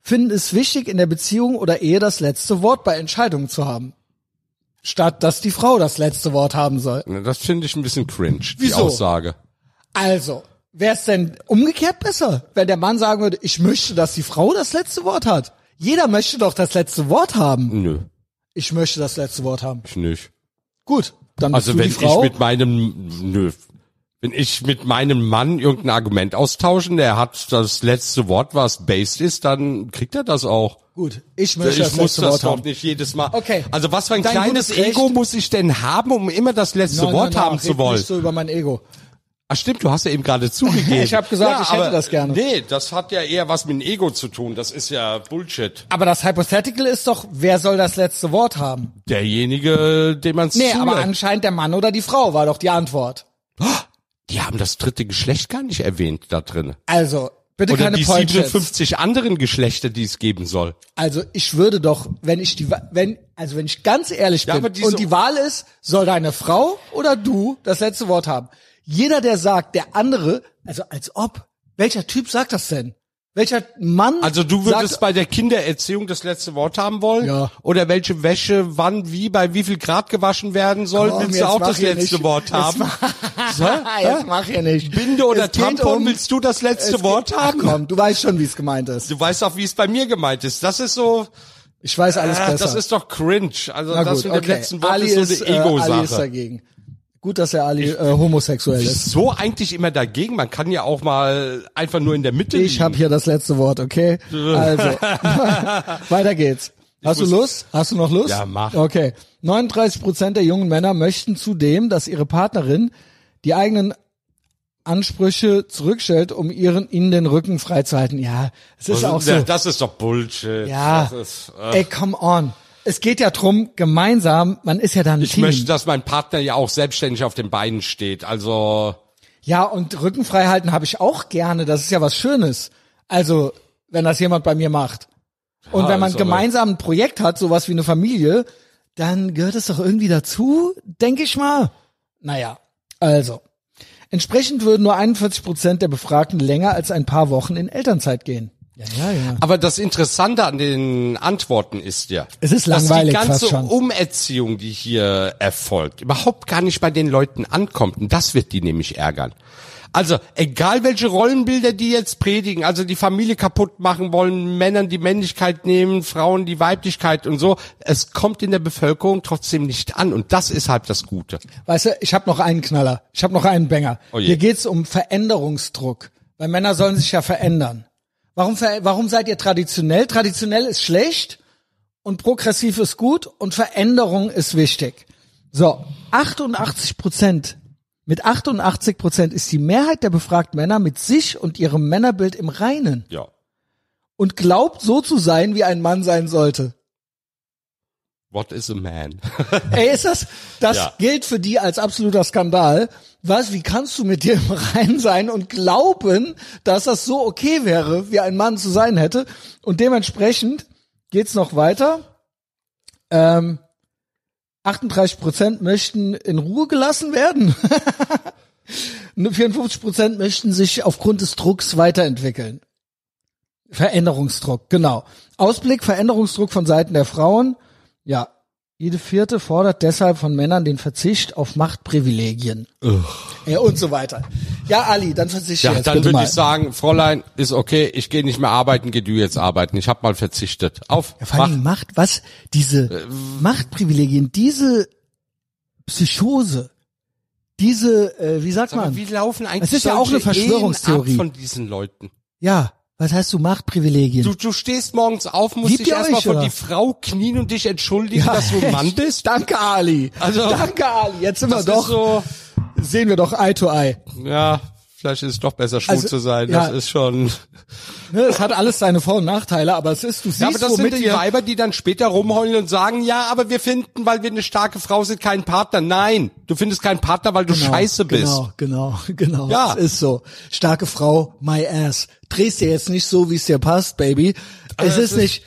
finden es wichtig, in der Beziehung oder Ehe das letzte Wort bei Entscheidungen zu haben. Statt, dass die Frau das letzte Wort haben soll. Das finde ich ein bisschen cringe, die Wieso? Aussage. Also, wäre es denn umgekehrt besser, wenn der Mann sagen würde, ich möchte, dass die Frau das letzte Wort hat? Jeder möchte doch das letzte Wort haben. Nö, Ich möchte das letzte Wort haben. ich nicht. Gut, dann bist Also du wenn die Frau. ich mit meinem, nö, wenn ich mit meinem Mann irgendein Argument austauschen, der hat das letzte Wort, was based ist, dann kriegt er das auch. Gut, ich möchte Ich das muss letzte das Wort haben. nicht jedes Mal. Okay. Also was für ein Dein kleines gutes Recht. Ego muss ich denn haben, um immer das letzte Nein, Wort nein, nein, haben red zu wollen? Nicht so über mein Ego. Ach stimmt, du hast ja eben gerade *laughs* zugegeben. Ich hab gesagt, ich hätte aber- das gerne. Nee, das hat ja eher was mit dem Ego zu tun. Das ist ja Bullshit. Aber das Hypothetical ist doch, wer soll das letzte Wort haben? Derjenige, dem man es Nee, aber anscheinend der Mann oder die Frau war doch die Antwort. Die haben das dritte Geschlecht gar nicht erwähnt da drin. Also, bitte Oder keine die Pointshits. 57 anderen Geschlechter, die es geben soll. Also, ich würde doch, wenn ich die, wenn, also wenn ich ganz ehrlich Ja, bin und die Wahl ist, soll deine Frau oder du das letzte Wort haben. Jeder, der sagt, der andere, also als ob, welcher Typ sagt das denn? Welcher Mann? Also du würdest sagt, bei der Kindererziehung das letzte Wort haben wollen? Ja. Oder welche Wäsche, wann, wie, bei wie viel Grad gewaschen werden soll? Komm, willst jetzt du auch das letzte nicht. Wort Jetzt haben? *laughs* So? *laughs* jetzt mach hier nicht. Binde oder Es Tampon, um- willst du das letzte Wort geht, haben? Ach komm, du weißt schon, wie es gemeint ist. Du weißt auch, wie es bei mir gemeint ist. Das ist so, Ich weiß alles äh, besser. das ist doch cringe. Also Na das gut, mit dem okay. letzten Wort Ali ist so eine äh, Ali ist Ego-Sache. dagegen. Gut, dass er Ali äh, homosexuell ist. so eigentlich immer dagegen? Man kann ja auch mal einfach nur in der Mitte Ich habe hier das letzte Wort, okay? Also, *laughs* weiter geht's. Hast du Lust? Hast du noch Lust? Ja, mach. Okay. 39 Prozent der jungen Männer möchten zudem, dass ihre Partnerin die eigenen Ansprüche zurückstellt, um ihren ihnen den Rücken freizuhalten. Ja, es ist auch so. Das ist doch Bullshit. Ja. Ist, Ey, come on. Es geht ja drum, gemeinsam, man ist ja dann ich Team. möchte, dass mein Partner ja auch selbstständig auf den Beinen steht. Also Ja, und Rücken frei halten habe ich auch gerne. Das ist ja was Schönes. Also, wenn das jemand bei mir macht. Und Ja, wenn man aber- gemeinsam ein Projekt hat, sowas wie eine Familie, dann gehört es doch irgendwie dazu, denke ich mal. Naja, also. Entsprechend würden nur 41 Prozent der Befragten länger als ein paar Wochen in Elternzeit gehen. Ja, ja, ja. Aber das Interessante an den Antworten ist ja, Es ist dass die ganze schon. Umerziehung, die hier erfolgt, überhaupt gar nicht bei den Leuten ankommt. Und das wird die nämlich ärgern. Also, egal welche Rollenbilder die jetzt predigen, also die Familie kaputt machen wollen, Männern die Männlichkeit nehmen, Frauen die Weiblichkeit und so, es kommt in der Bevölkerung trotzdem nicht an. Und das ist halt das Gute. Weißt du, ich habe noch einen Knaller. Ich habe noch einen Banger. Oh. Hier geht's um Veränderungsdruck. Weil Männer sollen sich ja verändern. Warum, warum seid ihr traditionell? Traditionell ist schlecht und progressiv ist gut und Veränderung ist wichtig. So, 88 Prozent. Mit 88 Prozent ist die Mehrheit der befragten Männer mit sich und ihrem Männerbild im Reinen Ja. und glaubt so zu sein, wie ein Mann sein sollte. What is a man? *laughs* Ey, ist das, das Ja. gilt für die als absoluter Skandal. Was, wie kannst du mit dir im Reinen sein und glauben, dass das so okay wäre, wie ein Mann zu sein hätte? Und dementsprechend geht's noch weiter. Ähm, 38 Prozent möchten in Ruhe gelassen werden. *laughs* Nur 54 Prozent möchten sich aufgrund des Drucks weiterentwickeln. Veränderungsdruck, genau. Ausblick, Veränderungsdruck von Seiten der Frauen. Ja, jede vierte fordert deshalb von Männern den Verzicht auf Machtprivilegien. Ja, und so weiter. Ja, Ali, dann verzichte Ja, jetzt dann würde ich sagen, Fräulein, ist okay, ich gehe nicht mehr arbeiten, geh du jetzt arbeiten. Ich habe mal verzichtet. Auf, Ja, vor allem Macht, was? Diese Äh, Machtprivilegien, diese Psychose, diese, äh, wie sagt man? wie laufen eigentlich Es ist ja auch eine Verschwörungstheorie. Von diesen Leuten? Ja, was heißt du Machtprivilegien? Du, du stehst morgens auf, musst Liebt dich erstmal vor die Frau knien und dich entschuldigen, Ja, dass du ein Mann bist. Danke, Ali. Also, Danke, Ali. Jetzt sind wir doch, so, sehen wir doch Eye to Eye. ja, vielleicht ist es doch besser, schwul Also, zu sein. ja. Das ist schon. *laughs* Ne, es hat alles seine Vor- und Nachteile, aber es ist, du siehst, Ja, aber das womit sind die Weiber, die dann später rumheulen und sagen, ja, aber wir finden, weil wir eine starke Frau sind, keinen Partner. Nein, du findest keinen Partner, weil du Genau, scheiße bist. Genau, genau, *laughs* genau. Ja. Es ist so. Starke Frau, my ass. Drehst dir jetzt nicht so, wie es dir passt, Baby. Es Also ist es ist- nicht,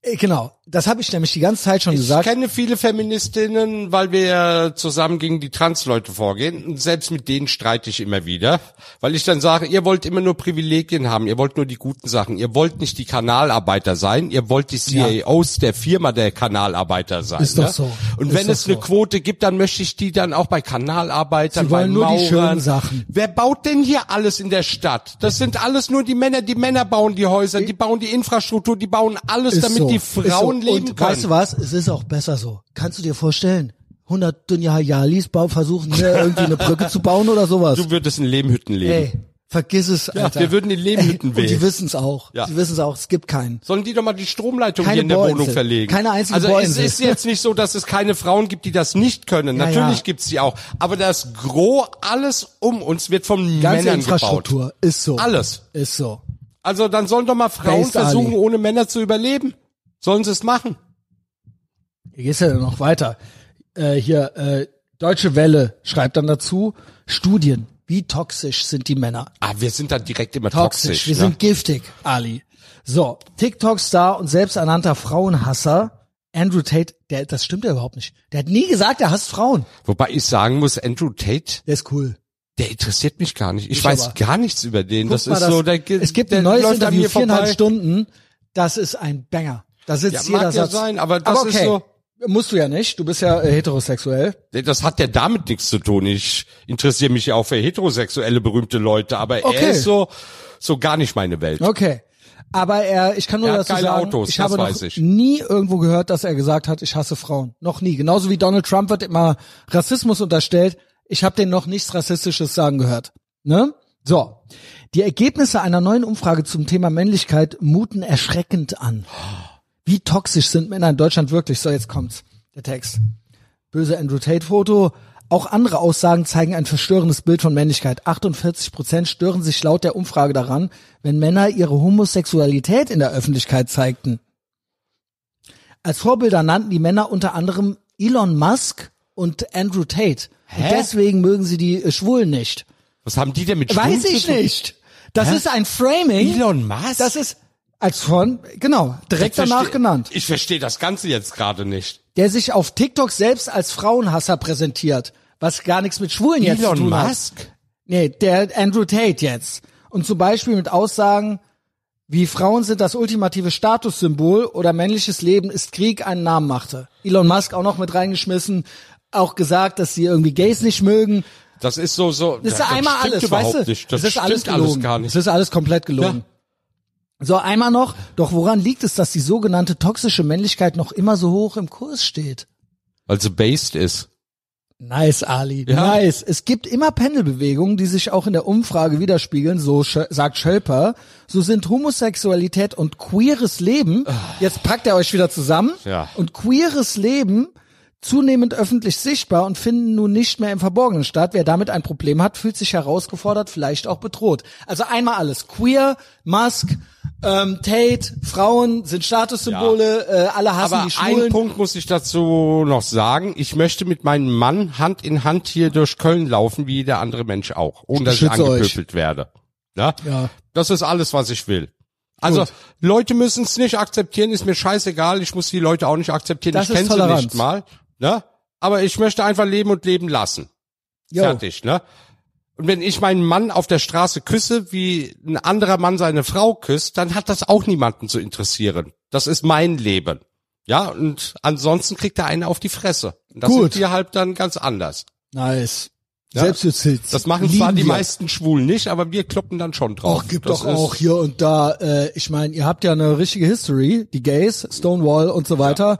äh, genau. Das habe ich nämlich die ganze Zeit schon Ich gesagt. kenne viele Feministinnen, weil wir zusammen gegen die Transleute vorgehen. Und selbst mit denen streite ich immer wieder. Weil ich dann sage, ihr wollt immer nur Privilegien haben, ihr wollt nur die guten Sachen, ihr wollt nicht die Kanalarbeiter sein, ihr wollt die CEOs der Firma der Kanalarbeiter sein. Ist doch ne? so. Und Ist wenn doch es eine so. Quote gibt, dann möchte ich die dann auch bei Kanalarbeitern, Sie wollen bei nur die Maurern. schönen Sachen. Wer baut denn hier alles in der Stadt? Das sind alles nur die Männer. Die Männer bauen die Häuser, die bauen die Infrastruktur, die bauen alles, Ist damit so, die ist leben Und können. weißt du was? Es ist auch besser so. Kannst du dir vorstellen? 100 Dunja Hayalis bau- versuchen hier irgendwie eine Brücke zu bauen oder sowas. Du würdest in Lehmhütten leben. Ey, vergiss es, Alter. wir würden in Lehmhütten Ey, *laughs* Und die wissen es auch. Ja. Die wissen es auch. Es gibt keinen. Sollen die doch mal die Stromleitung Keine hier in der. Wohnung verlegen? Keine einzige Also es Bohrinsel. ist jetzt nicht so, dass es keine Frauen gibt, die das nicht können. Ja, Natürlich ja. gibt's die auch. Aber das Gros, alles um uns wird von Ganze Männern Infrastruktur gebaut. ist so. Alles. Ist so. Also dann sollen doch mal Frauen Based versuchen, Ali. ohne Männer zu überleben. Sollen sie es machen? Hier geht's ja noch weiter. Äh, hier, äh, Deutsche Welle schreibt dann dazu, Studien, wie toxisch sind die Männer? Ah, wir sind dann direkt immer Toxisch, toxisch. wir ne? sind giftig, Ali. So, TikTok-Star und selbsternannter Frauenhasser Andrew Tate, der, das stimmt ja überhaupt nicht. Der hat nie gesagt, er hasst Frauen. Wobei ich sagen muss, Andrew Tate, Der ist cool. der interessiert mich gar nicht. Ich, Ich weiß aber. gar nichts über den. Guck das ist so, der, es gibt der ein neues Interview, viereinhalb vorbei. Stunden. Das ist ein Banger. Da sitzt Ja, jeder mag ja Satz. sein, aber das okay. ist so- Musst du ja nicht. Du bist ja äh, heterosexuell. Das hat ja damit nichts zu tun. Ich interessiere mich ja auch für heterosexuelle berühmte Leute, aber Okay. er ist so, so gar nicht meine Welt. Okay. Aber er, ich kann nur Er dazu sagen, Autos, ich das habe noch ich. nie irgendwo gehört, dass er gesagt hat, ich hasse Frauen. Noch nie. Genauso wie Donald Trump wird immer Rassismus unterstellt. Ich habe den noch nichts Rassistisches sagen gehört. Ne? So. Die Ergebnisse einer neuen Umfrage zum Thema Männlichkeit muten erschreckend an. *gasps* Wie toxisch sind Männer in Deutschland wirklich? So, jetzt kommt's. Der Text. Böse Andrew Tate Foto. Auch andere Aussagen zeigen ein verstörendes Bild von Männlichkeit. 48 Prozent stören sich laut der Umfrage daran, wenn Männer ihre Homosexualität in der Öffentlichkeit zeigten. Als Vorbilder nannten die Männer unter anderem Elon Musk und Andrew Tate. Und Hä? deswegen mögen sie die äh, Schwulen nicht. Was haben die denn mit Weiß Schwulen ich zu tun? nicht. Das Hä? ist ein Framing. Elon Musk? Das ist als von, genau, direkt Ich danach versteh- genannt. Ich verstehe das Ganze jetzt gerade nicht. Der sich auf TikTok selbst als Frauenhasser präsentiert, was gar nichts mit Schwulen jetzt zu Elon tun hat. Musk? Nee, der Andrew Tate jetzt. Und zum Beispiel mit Aussagen wie Frauen sind das ultimative Statussymbol oder männliches Leben ist Krieg einen Namen machte. Elon Musk auch noch mit reingeschmissen, auch gesagt, dass sie irgendwie Gays nicht mögen. Das ist so, so. Das ist das einmal alles, weißt du? nicht. Das, ist alles alles, gelogen. gar Das nicht. ist alles komplett gelogen. So, einmal noch, doch woran liegt es, dass die sogenannte toxische Männlichkeit noch immer so hoch im Kurs steht? Weil sie based ist. Nice, Ali. Ja. Nice. Es gibt immer Pendelbewegungen, die sich auch in der Umfrage widerspiegeln, so sch sagt Schölper. So sind Homosexualität und queeres Leben, jetzt packt er euch wieder zusammen, Ja. und queeres Leben zunehmend öffentlich sichtbar und finden nun nicht mehr im Verborgenen statt. Wer damit ein Problem hat, fühlt sich herausgefordert, vielleicht auch bedroht. Also einmal alles. Queer, Musk, ähm, Tate, Frauen sind Statussymbole, äh, alle hassen Aber die Schwulen. einen Punkt muss ich dazu noch sagen. Ich möchte mit meinem Mann Hand in Hand hier durch Köln laufen, wie jeder andere Mensch auch. Ohne dass ich beschütze euch. angepöbelt werde. Ja? Ja. Das ist alles, was ich will. Also, Gut. Leute müssen es nicht akzeptieren, ist mir scheißegal. Ich muss die Leute auch nicht akzeptieren. Das ich kenne sie nicht mal. Ne? Aber ich möchte einfach leben und leben lassen. Jo. Fertig, ne? Und wenn ich meinen Mann auf der Straße küsse, wie ein anderer Mann seine Frau küsst, dann hat das auch niemanden zu interessieren. Das ist mein Leben. Ja, und ansonsten kriegt der eine auf die Fresse. Und Das Gut. sind wir halt dann ganz anders. Nice. Ja. Selbstjustiz. Das machen zwar die wir. meisten Schwulen nicht, aber wir kloppen dann schon drauf. Auch gibt Das doch auch hier und da, äh, ich meine, ihr habt ja eine richtige History, die Gays, Stonewall und so weiter.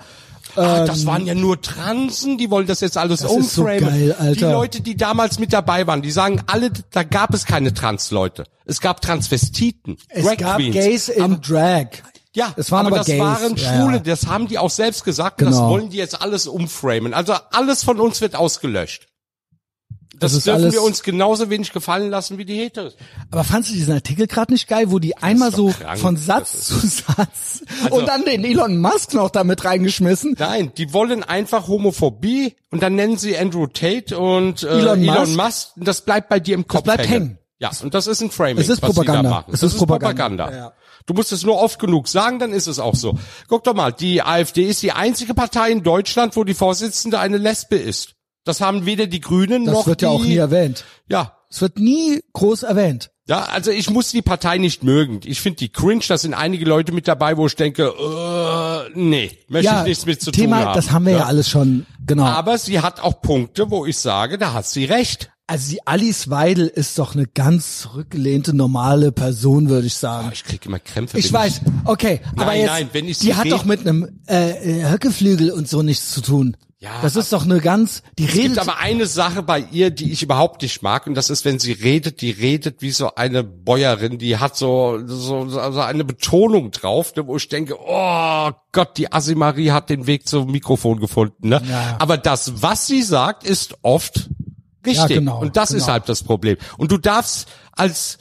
Ah, das waren ja nur Transen, die wollen das jetzt alles Ähm, Das ist so umframen. geil, Alter. Die Leute, die damals mit dabei waren, die sagen alle, da gab es keine Trans-Leute. Es gab Transvestiten, Es Drag gab Queens. Gays im Drag. Ja, es waren aber, das Gays. waren Schwule, ja. das haben die auch selbst gesagt, und das Genau. wollen die jetzt alles umframen. Also alles von uns wird ausgelöscht. Das, Das ist dürfen wir uns genauso wenig gefallen lassen wie die Heteros. Aber fandst du diesen Artikel gerade nicht geil, wo die einmal doch so krank. von Das Satz zu Satz Also- und dann den Elon Musk noch damit reingeschmissen? Nein, die wollen einfach Homophobie und dann nennen sie Andrew Tate und äh, Elon Elon, Musk? Musk. Und das bleibt bei dir im Kopf bleibt hängen. hängen. Ja, und das ist ein Framing. Es ist Propaganda. Es das ist Propaganda. Ja. Du musst es nur oft genug sagen, dann ist es auch so. Guck doch mal, die AfD ist die einzige Partei in Deutschland, wo die Vorsitzende eine Lesbe ist. Das haben weder die Grünen Das noch wird die, ja auch nie erwähnt. Ja, Es wird nie groß erwähnt. ja, also ich muss die Partei nicht mögen. Ich finde die cringe, da sind einige Leute mit dabei, wo ich denke, äh, nee, möchte ja, ich nichts mit zu Thema, tun haben. das haben wir ja, alles schon, genau. Aber sie hat auch Punkte, wo ich sage, da hat sie recht. also die Alice Weidel ist doch eine ganz zurückgelehnte, normale Person, würde ich sagen. Oh, ich kriege immer Krämpfe. Ich weiß, okay, aber Nein, jetzt, nein, wenn ich sie die hat doch mit einem äh, äh, Höckeflügel und so nichts zu tun. Ja, das ist doch eine ganz, die Es redet, gibt aber eine Sache bei ihr, die ich überhaupt nicht mag, und das ist, wenn sie redet, die redet wie so eine Bäuerin, die hat so, so, so eine Betonung drauf, ne, wo ich denke, oh Gott, die Asimarie hat den Weg zum Mikrofon gefunden. Ne? Ja. Aber das, was sie sagt, ist oft richtig. Ja, genau, und das ist genau. halt das Problem. Und du darfst als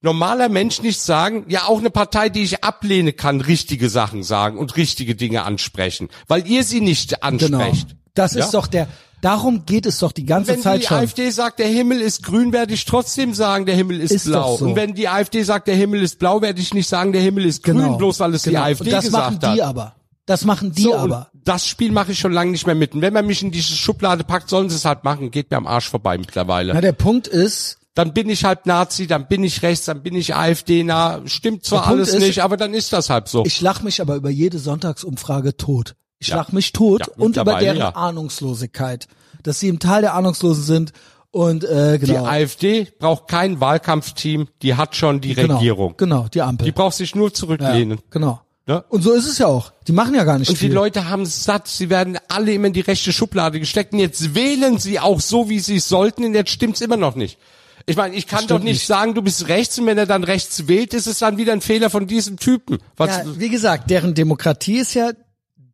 normaler Mensch nicht sagen, ja auch eine Partei, die ich ablehne, kann richtige Sachen sagen und richtige Dinge ansprechen, weil ihr sie nicht genau. Das Ja? ist doch der, darum geht es doch die ganze wenn Zeit die schon. AfD sagt, der Himmel ist grün, werde ich trotzdem sagen, der Himmel ist, Ist blau. so. Und wenn die AfD sagt, der Himmel ist blau, werde ich nicht sagen, der Himmel ist grün, bloß weil es genau. die AfD und das gesagt machen die hat. aber. Das machen die So, aber. das Spiel mache ich schon lange nicht mehr mit. Und wenn man mich in diese Schublade packt, sollen sie es halt machen. Geht mir am Arsch vorbei mittlerweile. Na, der Punkt ist, Dann bin ich halt Nazi, dann bin ich rechts, dann bin ich AfD-nah. Stimmt zwar alles ist, nicht, aber dann ist das halt so. ich lach mich aber über jede Sonntagsumfrage tot. Ich Ja. lach mich tot Ja, und über deren ja. Ahnungslosigkeit. Dass sie im Tal der Ahnungslosen sind und äh, die genau. AfD braucht kein Wahlkampfteam, die hat schon die genau, Regierung. Genau, die Ampel. Die braucht sich nur zurücklehnen. genau. Ja. Und so ist es ja auch. Die machen ja gar nicht Und die viel. Leute haben es satt, sie werden alle immer in die rechte Schublade gesteckt und jetzt wählen sie auch so, wie sie es sollten und jetzt stimmt's immer noch nicht. Ich meine, ich kann doch nicht, nicht. sagen, du bist rechts und wenn er dann rechts wählt, ist es dann wieder ein Fehler von diesem Typen. Was, ja, wie gesagt, deren Demokratie ist ja,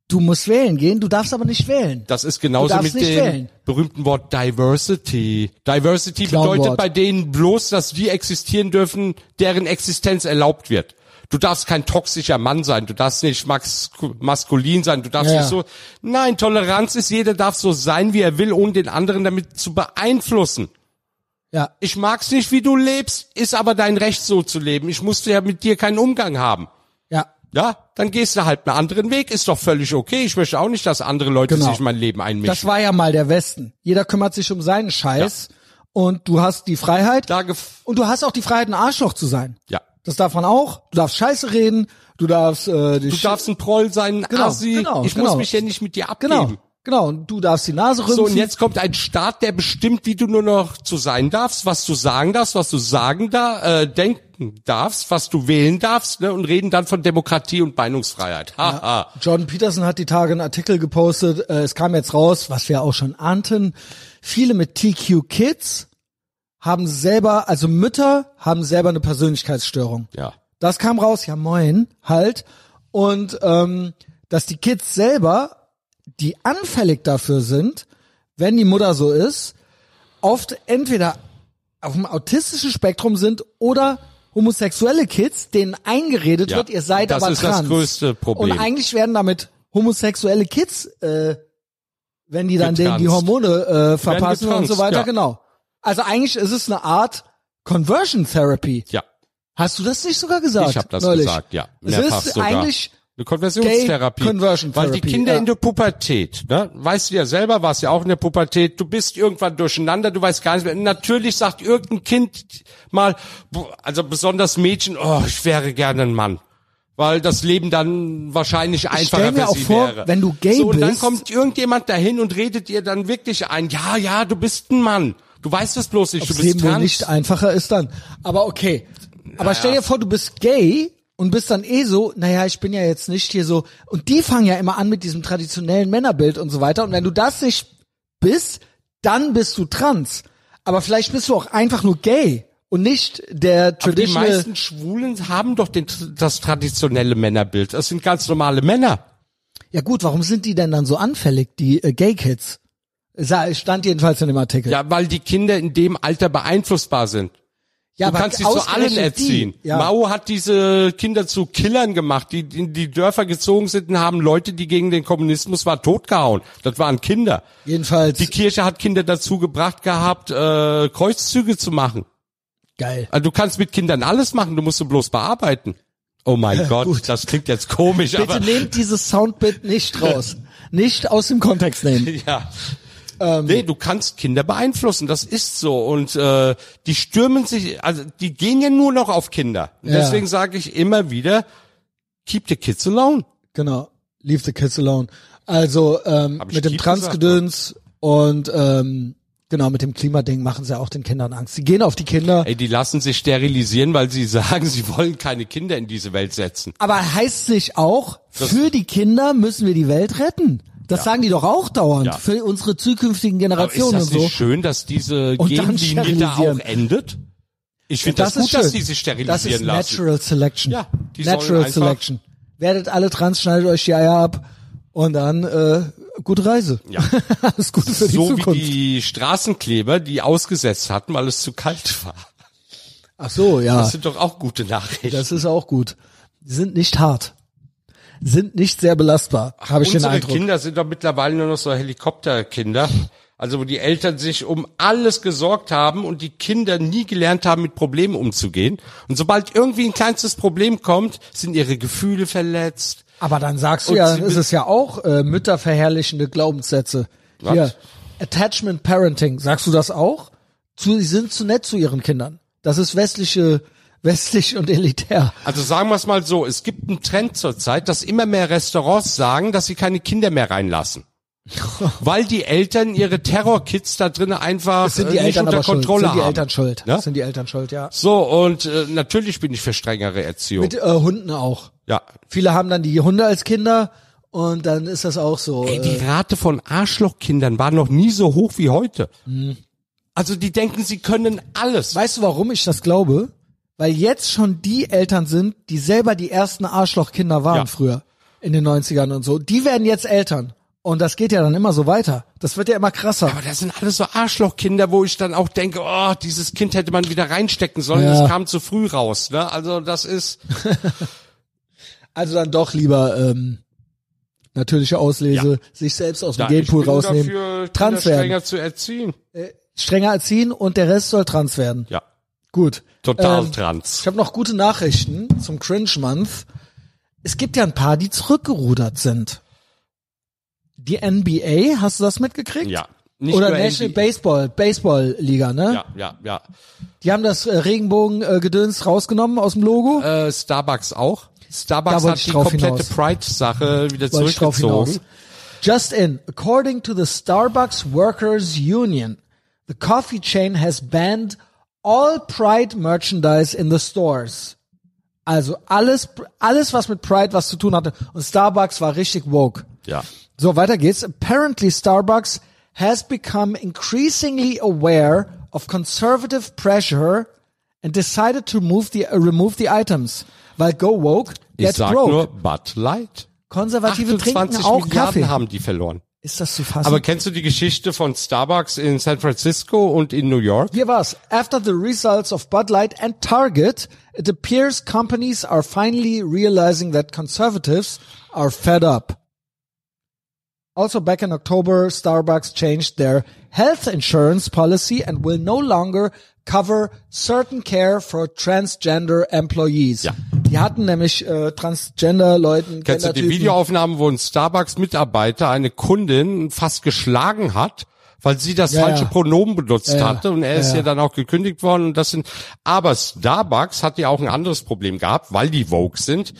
du musst wählen gehen, du darfst aber nicht wählen. das ist genauso mit dem wählen. berühmten Wort Diversity. Diversity Clownwort. bedeutet bei denen bloß, dass die existieren dürfen, deren Existenz erlaubt wird. Du darfst kein toxischer Mann sein, du darfst nicht max maskulin sein, du darfst Ja, nicht so. Nein, Toleranz ist, jeder darf so sein, wie er will, ohne den anderen damit zu beeinflussen. Ja, Ich mag's nicht, wie du lebst, ist aber dein Recht, so zu leben. Ich musste ja mit dir keinen Umgang haben. Ja, Ja, dann gehst du halt einen anderen Weg, ist doch völlig okay. Ich möchte auch nicht, dass andere Leute Genau. sich in mein Leben einmischen. das war ja mal der Westen. Jeder kümmert sich um seinen Scheiß und du hast die Freiheit und du hast auch die Freiheit, ein Arschloch zu sein. ja. Das darf man auch. Du darfst Scheiße reden, du darfst äh, Du darfst ein Proll sein, ein Genau, Assi. genau, ich genau. muss mich ja nicht mit dir Genau, abgeben. genau. Und du darfst die Nase rümpfen. So, und jetzt kommt ein Staat, der bestimmt, wie du nur noch zu sein darfst, was du sagen darfst, was du sagen da, äh, denken darfst, was du wählen darfst, ne, und reden dann von Demokratie und Meinungsfreiheit. Haha. Jordan Peterson hat die Tage einen Artikel gepostet. Äh, es kam jetzt raus, was wir auch schon ahnten. Viele mit TQ Kids haben selber, also Mütter haben selber eine Persönlichkeitsstörung. Ja. Das kam raus, ja moin, halt. Und ähm, dass die Kids selber, die anfällig dafür sind, wenn die Mutter so ist, oft entweder auf dem autistischen Spektrum sind oder homosexuelle Kids, denen eingeredet Ja, wird, ihr seid das aber ist das trans. größte Problem. Und eigentlich werden damit homosexuelle Kids, äh, wenn die dann denen die. Hormone äh, verpassen und so weiter, ja. genau. Also eigentlich ist es eine Art Conversion Therapy. Ja. Hast du das nicht sogar gesagt? Ich habe das neulich? gesagt, ja. Es ist sogar. eigentlich Eine Konversionstherapie. Gay Conversion Weil die Kinder ja. in der Pubertät, ne? Weißt du ja selber, warst ja auch in der Pubertät, du bist irgendwann durcheinander, du weißt gar nicht mehr. Natürlich sagt irgendein Kind mal, also besonders Mädchen, oh, ich wäre gerne ein Mann. Weil das Leben dann wahrscheinlich einfacher für auch sie vor, wäre. wenn du gay so, und dann kommt irgendjemand dahin und redet dir dann wirklich ein, ja, ja, du bist ein Mann. Du weißt es bloß nicht, Ob's du bist Leben trans. nicht einfacher ist dann. Aber okay. Aber stell dir vor, du bist gay und bist dann eh so, naja, ich bin ja jetzt nicht hier so. Und die fangen ja immer an mit diesem traditionellen Männerbild und so weiter. Und wenn du das nicht bist, dann bist du trans. Aber vielleicht bist du auch einfach nur gay und nicht der Aber die meisten Schwulen haben doch den, das traditionelle Männerbild. Das sind ganz normale Männer. Ja gut, warum sind die denn dann so anfällig, die äh, Gay Kids? Sa- Stand jedenfalls in dem Artikel. Ja, weil die Kinder in dem Alter beeinflussbar sind. Ja, du kannst dich zu allen erziehen. Die, ja. Mao hat diese Kinder zu Killern gemacht, die in die Dörfer gezogen sind und haben Leute, die gegen den Kommunismus waren, totgehauen. Das waren Kinder. Jedenfalls Die Kirche hat Kinder dazu gebracht gehabt, äh, Kreuzzüge zu machen. geil. Also du kannst mit Kindern alles machen, du musst sie bloß bearbeiten. Oh mein *laughs* Gott, das klingt jetzt komisch, Bitte aber nehmt dieses Soundbit nicht raus. *laughs* nicht aus dem Kontext nehmen. ja. Nee, du kannst Kinder beeinflussen, das ist so. Und äh, die stürmen sich, also die gehen ja nur noch auf Kinder. Ja. Deswegen sage ich immer wieder, keep the kids alone. Genau. Leave the kids alone. Also ähm, mit dem Keep Transgedöns und ähm, genau mit dem Klimading machen sie auch den Kindern Angst. Sie gehen auf die Kinder. Ey, die lassen sich sterilisieren, weil sie *laughs* sagen, sie wollen keine Kinder in diese Welt setzen. Aber heißt nicht auch, für die Kinder müssen wir die Welt retten? Das sagen die doch auch dauernd. Ja. Für unsere zukünftigen Aber ist Generationen das und so. nicht schön, dass diese Und dann Genlinie da auch endet? Ich finde das, gut, dass die sich Das sterilisieren ist lassen. Natural Selection. Ja, die Natural Selection. Werdet alle trans, schneidet euch die Eier ab und dann äh, gute Reise. Ja. *laughs* Alles Gute für die so wie Zukunft. die Straßenkleber, die ausgesetzt hatten, weil es zu kalt war. Ach so, ja. Das sind doch auch gute Nachrichten. Das ist auch gut. Die sind nicht hart. Sind nicht sehr belastbar, habe ich den Unsere Eindruck. Kinder sind doch mittlerweile nur noch so Helikopterkinder. Also wo die Eltern sich um alles gesorgt haben und die Kinder nie gelernt haben, mit Problemen umzugehen. Und sobald irgendwie ein kleinstes Problem kommt, sind ihre Gefühle verletzt. Aber dann sagst du ja, ist es ja auch äh, mütterverherrlichende Glaubenssätze. Was? Hier, Attachment Parenting, sagst du das auch? Zu, sie sind zu nett zu ihren Kindern. Das ist westliche, westlich und elitär. Also sagen wir es mal so, es gibt einen Trend zurzeit, dass immer mehr Restaurants sagen, dass sie keine Kinder mehr reinlassen. *laughs* Weil die Eltern ihre Terrorkids da drinnen einfach Das sind die äh, nicht Eltern unter aber schuld. Kontrolle Sind die haben. Eltern schuld. Ne? Sind die Eltern schuld, ja. So, und äh, natürlich bin ich für strengere Erziehung. Mit äh, Hunden auch. ja. Viele haben dann die Hunde als Kinder und dann ist das auch so. Ey, die äh, Rate von Arschlochkindern war noch nie so hoch wie heute. Mhm. Also die denken, sie können alles. weißt du, warum ich das glaube? Weil jetzt schon die Eltern sind, die selber die ersten Arschlochkinder waren Ja. früher in den 90ern und so. Die werden jetzt Eltern. Und das geht ja dann immer so weiter. Das wird ja immer krasser. Aber das sind alles so Arschlochkinder, wo ich dann auch denke, oh, dieses Kind hätte man wieder reinstecken sollen, Ja. das kam zu früh raus. Ne? Also das ist, *laughs* Also dann doch lieber ähm, natürliche Auslese, sich selbst aus dem ja, Genpool bin rausnehmen, dafür, trans werden, strenger zu erziehen. strenger erziehen und der Rest soll trans werden. Ja, Gut. total Ähm, trans. Ich habe noch gute Nachrichten zum Cringe Month. Es gibt ja ein paar, die zurückgerudert sind. Die NBA, hast du das mitgekriegt? Ja. Nicht Oder National NBA. Baseball, Baseball Liga, ne? Ja, ja, ja. Die haben das äh, Regenbogen-Gedöns rausgenommen aus dem Logo. Äh, Starbucks auch. Starbucks hat die komplette. Pride-Sache wieder zurückgezogen. Just in, according to the Starbucks Workers Union, the coffee chain has banned all Pride merchandise in the stores. Also alles, alles was mit Pride was zu tun hatte. Und Starbucks war richtig woke. Ja. So, weiter geht's. Apparently Starbucks has become increasingly aware of conservative pressure and decided to move the, uh, remove the items. Weil go woke, Ich get sag broke. nur Bud Light. Konservative trinken 28 auch Milliarden Kaffee. haben die verloren. Ist das zu fassen? Aber kennst du die Geschichte von Starbucks in San Francisco und in New York? Hier war's. After the results of Bud Light and Target, it appears companies are finally realizing that conservatives are fed up. Also back in October, Starbucks changed their health insurance policy and will no longer cover certain care for transgender employees. Ja. Die hatten nämlich äh, Transgender-Leuten, Kennst du die Videoaufnahmen, wo ein Starbucks-Mitarbeiter eine Kundin fast geschlagen hat, weil sie das Ja, falsche ja. Pronomen benutzt Ja, hatte und er ist ja. dann auch gekündigt worden und das sind, aber Starbucks hat ja auch ein anderes Problem gehabt, weil die Vogue sind.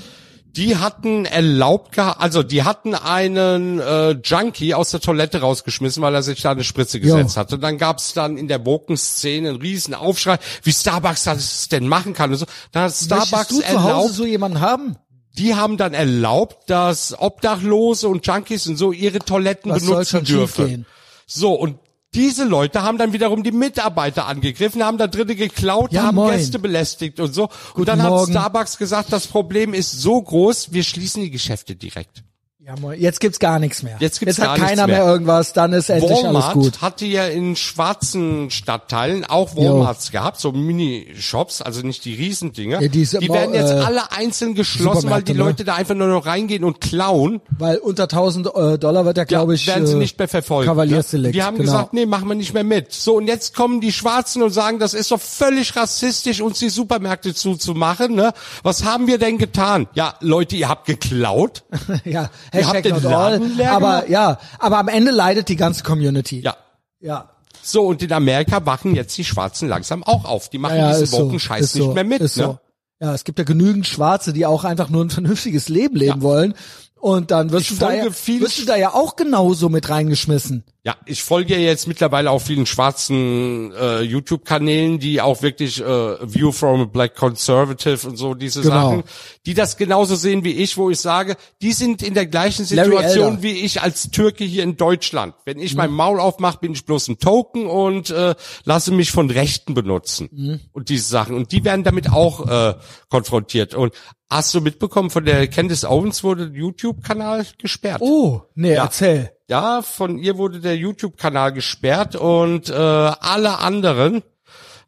Die hatten erlaubt also die hatten einen äh, Junkie aus der Toilette rausgeschmissen, weil er sich da eine Spritze gesetzt hatte. Dann gab's dann in der Woken-Szene einen riesen Aufschrei, wie Starbucks das denn machen kann und so. Dann hat Starbucks du zu Hause erlaubt, so jemanden haben? die haben dann erlaubt, dass Obdachlose und Junkies und so ihre Toiletten Was benutzen dürfen. So, und diese Leute haben dann wiederum die Mitarbeiter angegriffen, haben da drinnen geklaut, Ja, haben moin. Gäste belästigt und so. Guten und dann Morgen. hat Starbucks gesagt, das Problem ist so groß, wir schließen die Geschäfte direkt. Ja, jetzt gibt's gar nichts mehr. Jetzt gibt's jetzt hat keiner mehr. mehr. irgendwas, dann ist endlich alles Walmart gut. hatte ja in schwarzen Stadtteilen auch Walmarts gehabt, so Mini-Shops, also nicht die Riesendinger. Ja, die Mau- werden jetzt äh, alle einzeln geschlossen, weil die ne? Leute da einfach nur noch reingehen und klauen. Weil unter 1000 äh, Dollar wird ja, glaube ich, werden sie äh, nicht mehr verfolgt. Kavaliersdelikt. Ne? Die haben genau. gesagt, nee, machen wir nicht mehr mit. So, und jetzt kommen die Schwarzen und sagen, das ist doch völlig rassistisch, uns die Supermärkte zuzumachen. Ne? Was haben wir denn getan? Ja, Leute, ihr habt geklaut. *laughs* ja, Hashtag den not all. Aber ja, aber am Ende leidet die ganze Community. Ja. Ja. So, und in Amerika wachen jetzt die Schwarzen langsam auch auf. Die machen ja, diesen ist so, nicht so, mehr mit. Ne? so. Ja, es gibt ja genügend Schwarze, die auch einfach nur ein vernünftiges Leben leben Ja. wollen. Und dann wirst Ich du, da ja, wirst du da ja auch genauso mit reingeschmissen. Ja, ich folge ja jetzt mittlerweile auch vielen schwarzen äh, YouTube-Kanälen, die auch wirklich äh, View from a Black Conservative und so diese Genau. Sachen, die das genauso sehen wie ich, wo ich sage, die sind in der gleichen Situation wie ich als Türke hier in Deutschland. Wenn ich mein Maul aufmache, bin ich bloß ein Token und äh, lasse mich von Rechten benutzen und diese Sachen. Und die werden damit auch äh, konfrontiert. Und hast du mitbekommen, von der Candice Owens wurde YouTube-Kanal gesperrt? Oh, nee, Ja. erzähl. Ja, von ihr wurde der YouTube-Kanal gesperrt und äh, alle anderen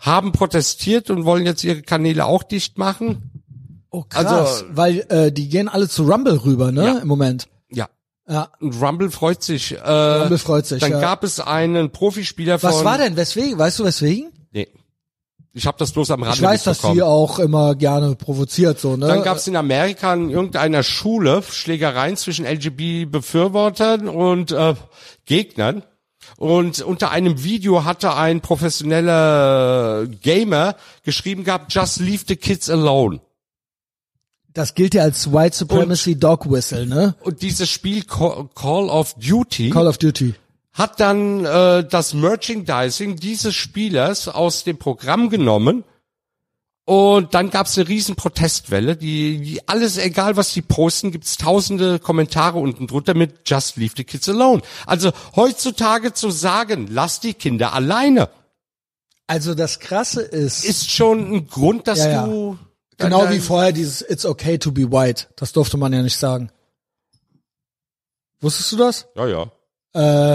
haben protestiert und wollen jetzt ihre Kanäle auch dicht machen. Oh, krass. Also- weil äh, die gehen alle zu Rumble rüber, ne, Ja. im Moment. Ja. Ja. Und Rumble freut sich. Äh, Rumble freut sich, Dann ja. gab es einen Profispieler von. Was war denn? Weswegen? Weißt du weswegen? Ich habe das bloß am Rande Ich weiß, dass die auch immer gerne provoziert, so, ne? Dann gab es in Amerika in irgendeiner Schule Schlägereien zwischen LGB-Befürwortern und äh, Gegnern. Und unter einem Video hatte ein professioneller Gamer geschrieben gehabt, just leave the kids alone. das gilt ja als White Supremacy Dog Whistle, ne? Und dieses Spiel Call of Duty Call of Duty. Hat dann äh, das Merchandising dieses Spielers aus dem Programm genommen und dann gab es eine riesen Protestwelle, die, die alles, egal was die posten, gibt's tausende Kommentare unten drunter mit Just leave the kids alone. Also heutzutage zu sagen, lass die Kinder alleine, Also das Krasse ist, ist schon ein Grund, dass Ja, ja. du genau wie vorher dieses It's okay to be white. Das durfte man ja nicht sagen. Wusstest du das? Ja, ja.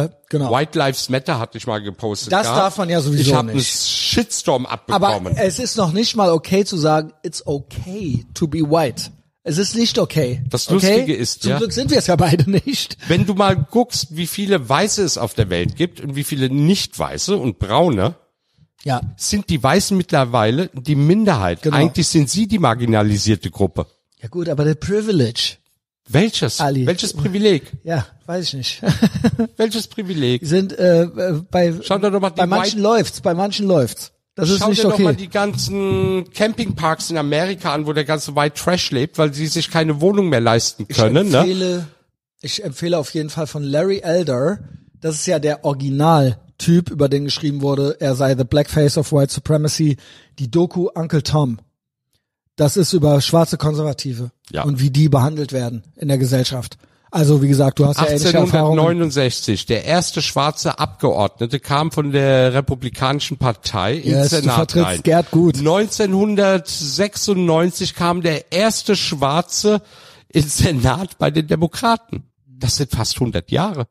Äh, genau. White Lives Matter hatte ich mal gepostet. Das gehabt. darf man ja sowieso Ich habe einen nicht. Shitstorm Aber abbekommen. es ist noch nicht mal okay zu sagen, it's okay to be white. Es ist nicht okay. Das okay? Lustige ist, Zum ja- Glück sind wir es ja beide nicht. Wenn du mal guckst, wie viele Weiße es auf der Welt gibt und wie viele Nicht-Weiße und Braune, Ja. sind die Weißen mittlerweile die Minderheit. Genau. Eigentlich sind sie die marginalisierte Gruppe. Ja gut, aber der Privilege. Welches? Ali. Welches Privileg? Ja, weiß ich nicht. *laughs* Welches Privileg? sind äh, bei Schau dir doch mal die bei manchen White- läuft's, bei manchen läuft's. Das ist Schau nicht dir doch mal okay. die ganzen Campingparks in Amerika an, wo der ganze White Trash lebt, weil sie sich keine Wohnung mehr leisten können. ich ne? empfehle, ich empfehle auf jeden Fall von Larry Elder. Das ist ja der Originaltyp, über den geschrieben wurde, er sei the Blackface of White Supremacy. Die Doku Uncle Tom. Das ist über schwarze Konservative Ja. und wie die behandelt werden in der Gesellschaft. Also wie gesagt, du hast ja ähnliche Erfahrungen. 1869, der erste schwarze Abgeordnete kam von der Republikanischen Partei ins Yes, du Senat vertrittst rein. Gerd gut. 1996 kam der erste Schwarze ins Senat bei den Demokraten. Das sind fast 100 Jahre.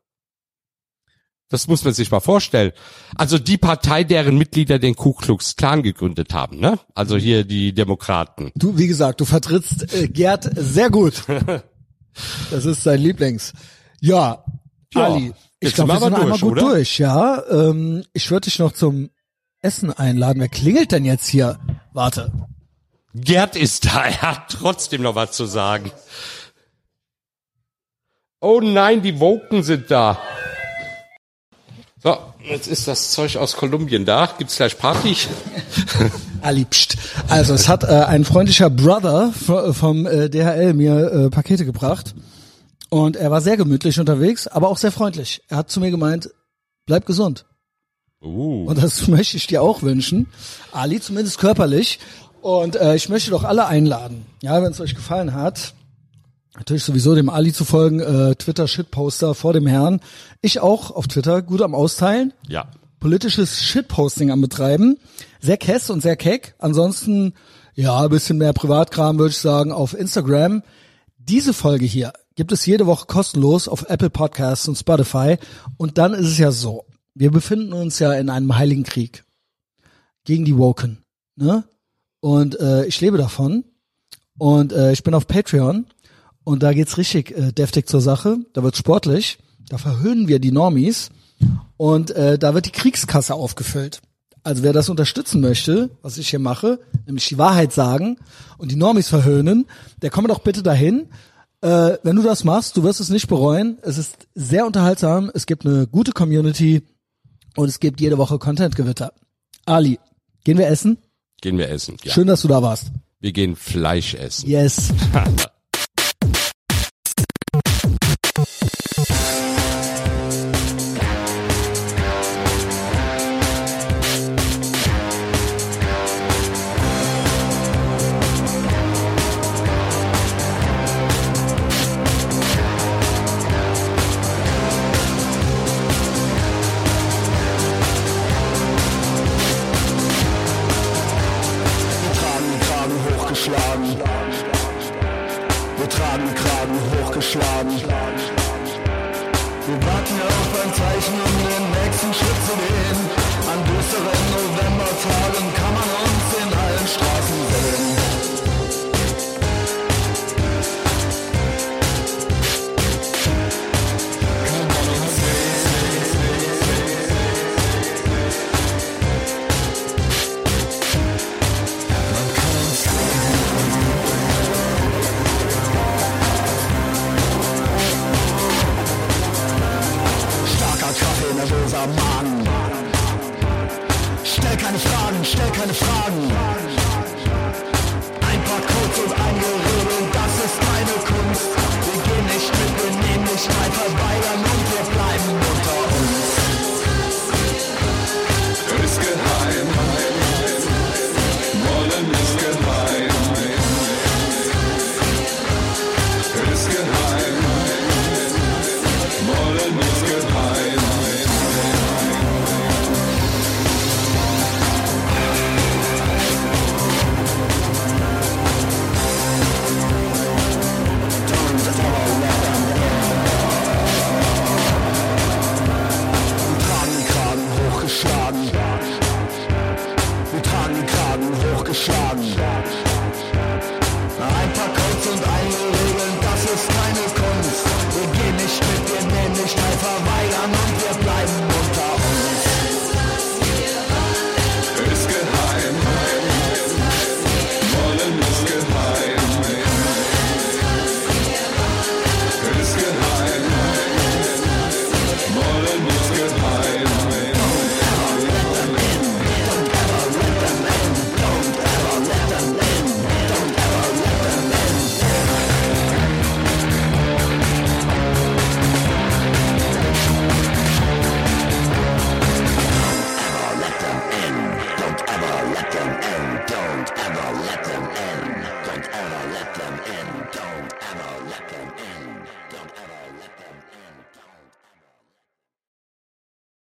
Das muss man sich mal vorstellen. Also die Partei, deren Mitglieder den Ku Klux Klan gegründet haben, ne? Also hier die Demokraten. Du, wie gesagt, du vertrittst äh, Gerd sehr gut. *laughs* Das ist sein Lieblings. Ja, Ja, Ali, ich glaube, wir sind aber einmal durch, gut oder? durch, ja. Ähm, ich würde dich noch zum Essen einladen. Wer klingelt denn jetzt hier? Warte. Gerd ist da, *laughs* er hat trotzdem noch was zu sagen. Oh nein, die Woken sind da. So, jetzt ist das Zeug aus Kolumbien da. Gibt's gleich Party? *laughs* Ali, pst. Also, es hat äh, ein freundlicher Brother vom äh, DHL mir äh, Pakete gebracht. Und er war sehr gemütlich unterwegs, aber auch sehr freundlich. Er hat zu mir gemeint, bleib gesund. Uh. Und das *laughs* möchte ich dir auch wünschen. Ali, zumindest körperlich. Und äh, ich möchte doch alle einladen. Ja, wenn es euch gefallen hat, natürlich sowieso dem Ali zu folgen, äh, Twitter Shitposter vor dem Herrn. Ich auch auf Twitter, gut am Austeilen, Ja. politisches Shitposting am Betreiben. Sehr kess und sehr keck. Ansonsten, ja, ein bisschen mehr Privatkram würde ich sagen auf Instagram. Diese Folge hier gibt es jede Woche kostenlos auf Apple Podcasts und Spotify. Und dann ist es ja so, wir befinden uns ja in einem heiligen Krieg gegen die Woken. Ne? Und äh, ich lebe davon. Und äh, ich bin auf Patreon. Und da geht's richtig äh, deftig zur Sache. Da wird's sportlich. Da verhöhnen wir die Normies. Und äh, da wird die Kriegskasse aufgefüllt. Also wer das unterstützen möchte, was ich hier mache, nämlich die Wahrheit sagen und die Normis verhöhnen, der komme doch bitte dahin. Äh, wenn du das machst, du wirst es nicht bereuen. Es ist sehr unterhaltsam. Es gibt eine gute Community und es gibt jede Woche Content-Gewitter. Ali, gehen wir essen? Gehen wir essen. Ja. Schön, dass du da warst. Wir gehen Fleisch essen. Yes. *laughs*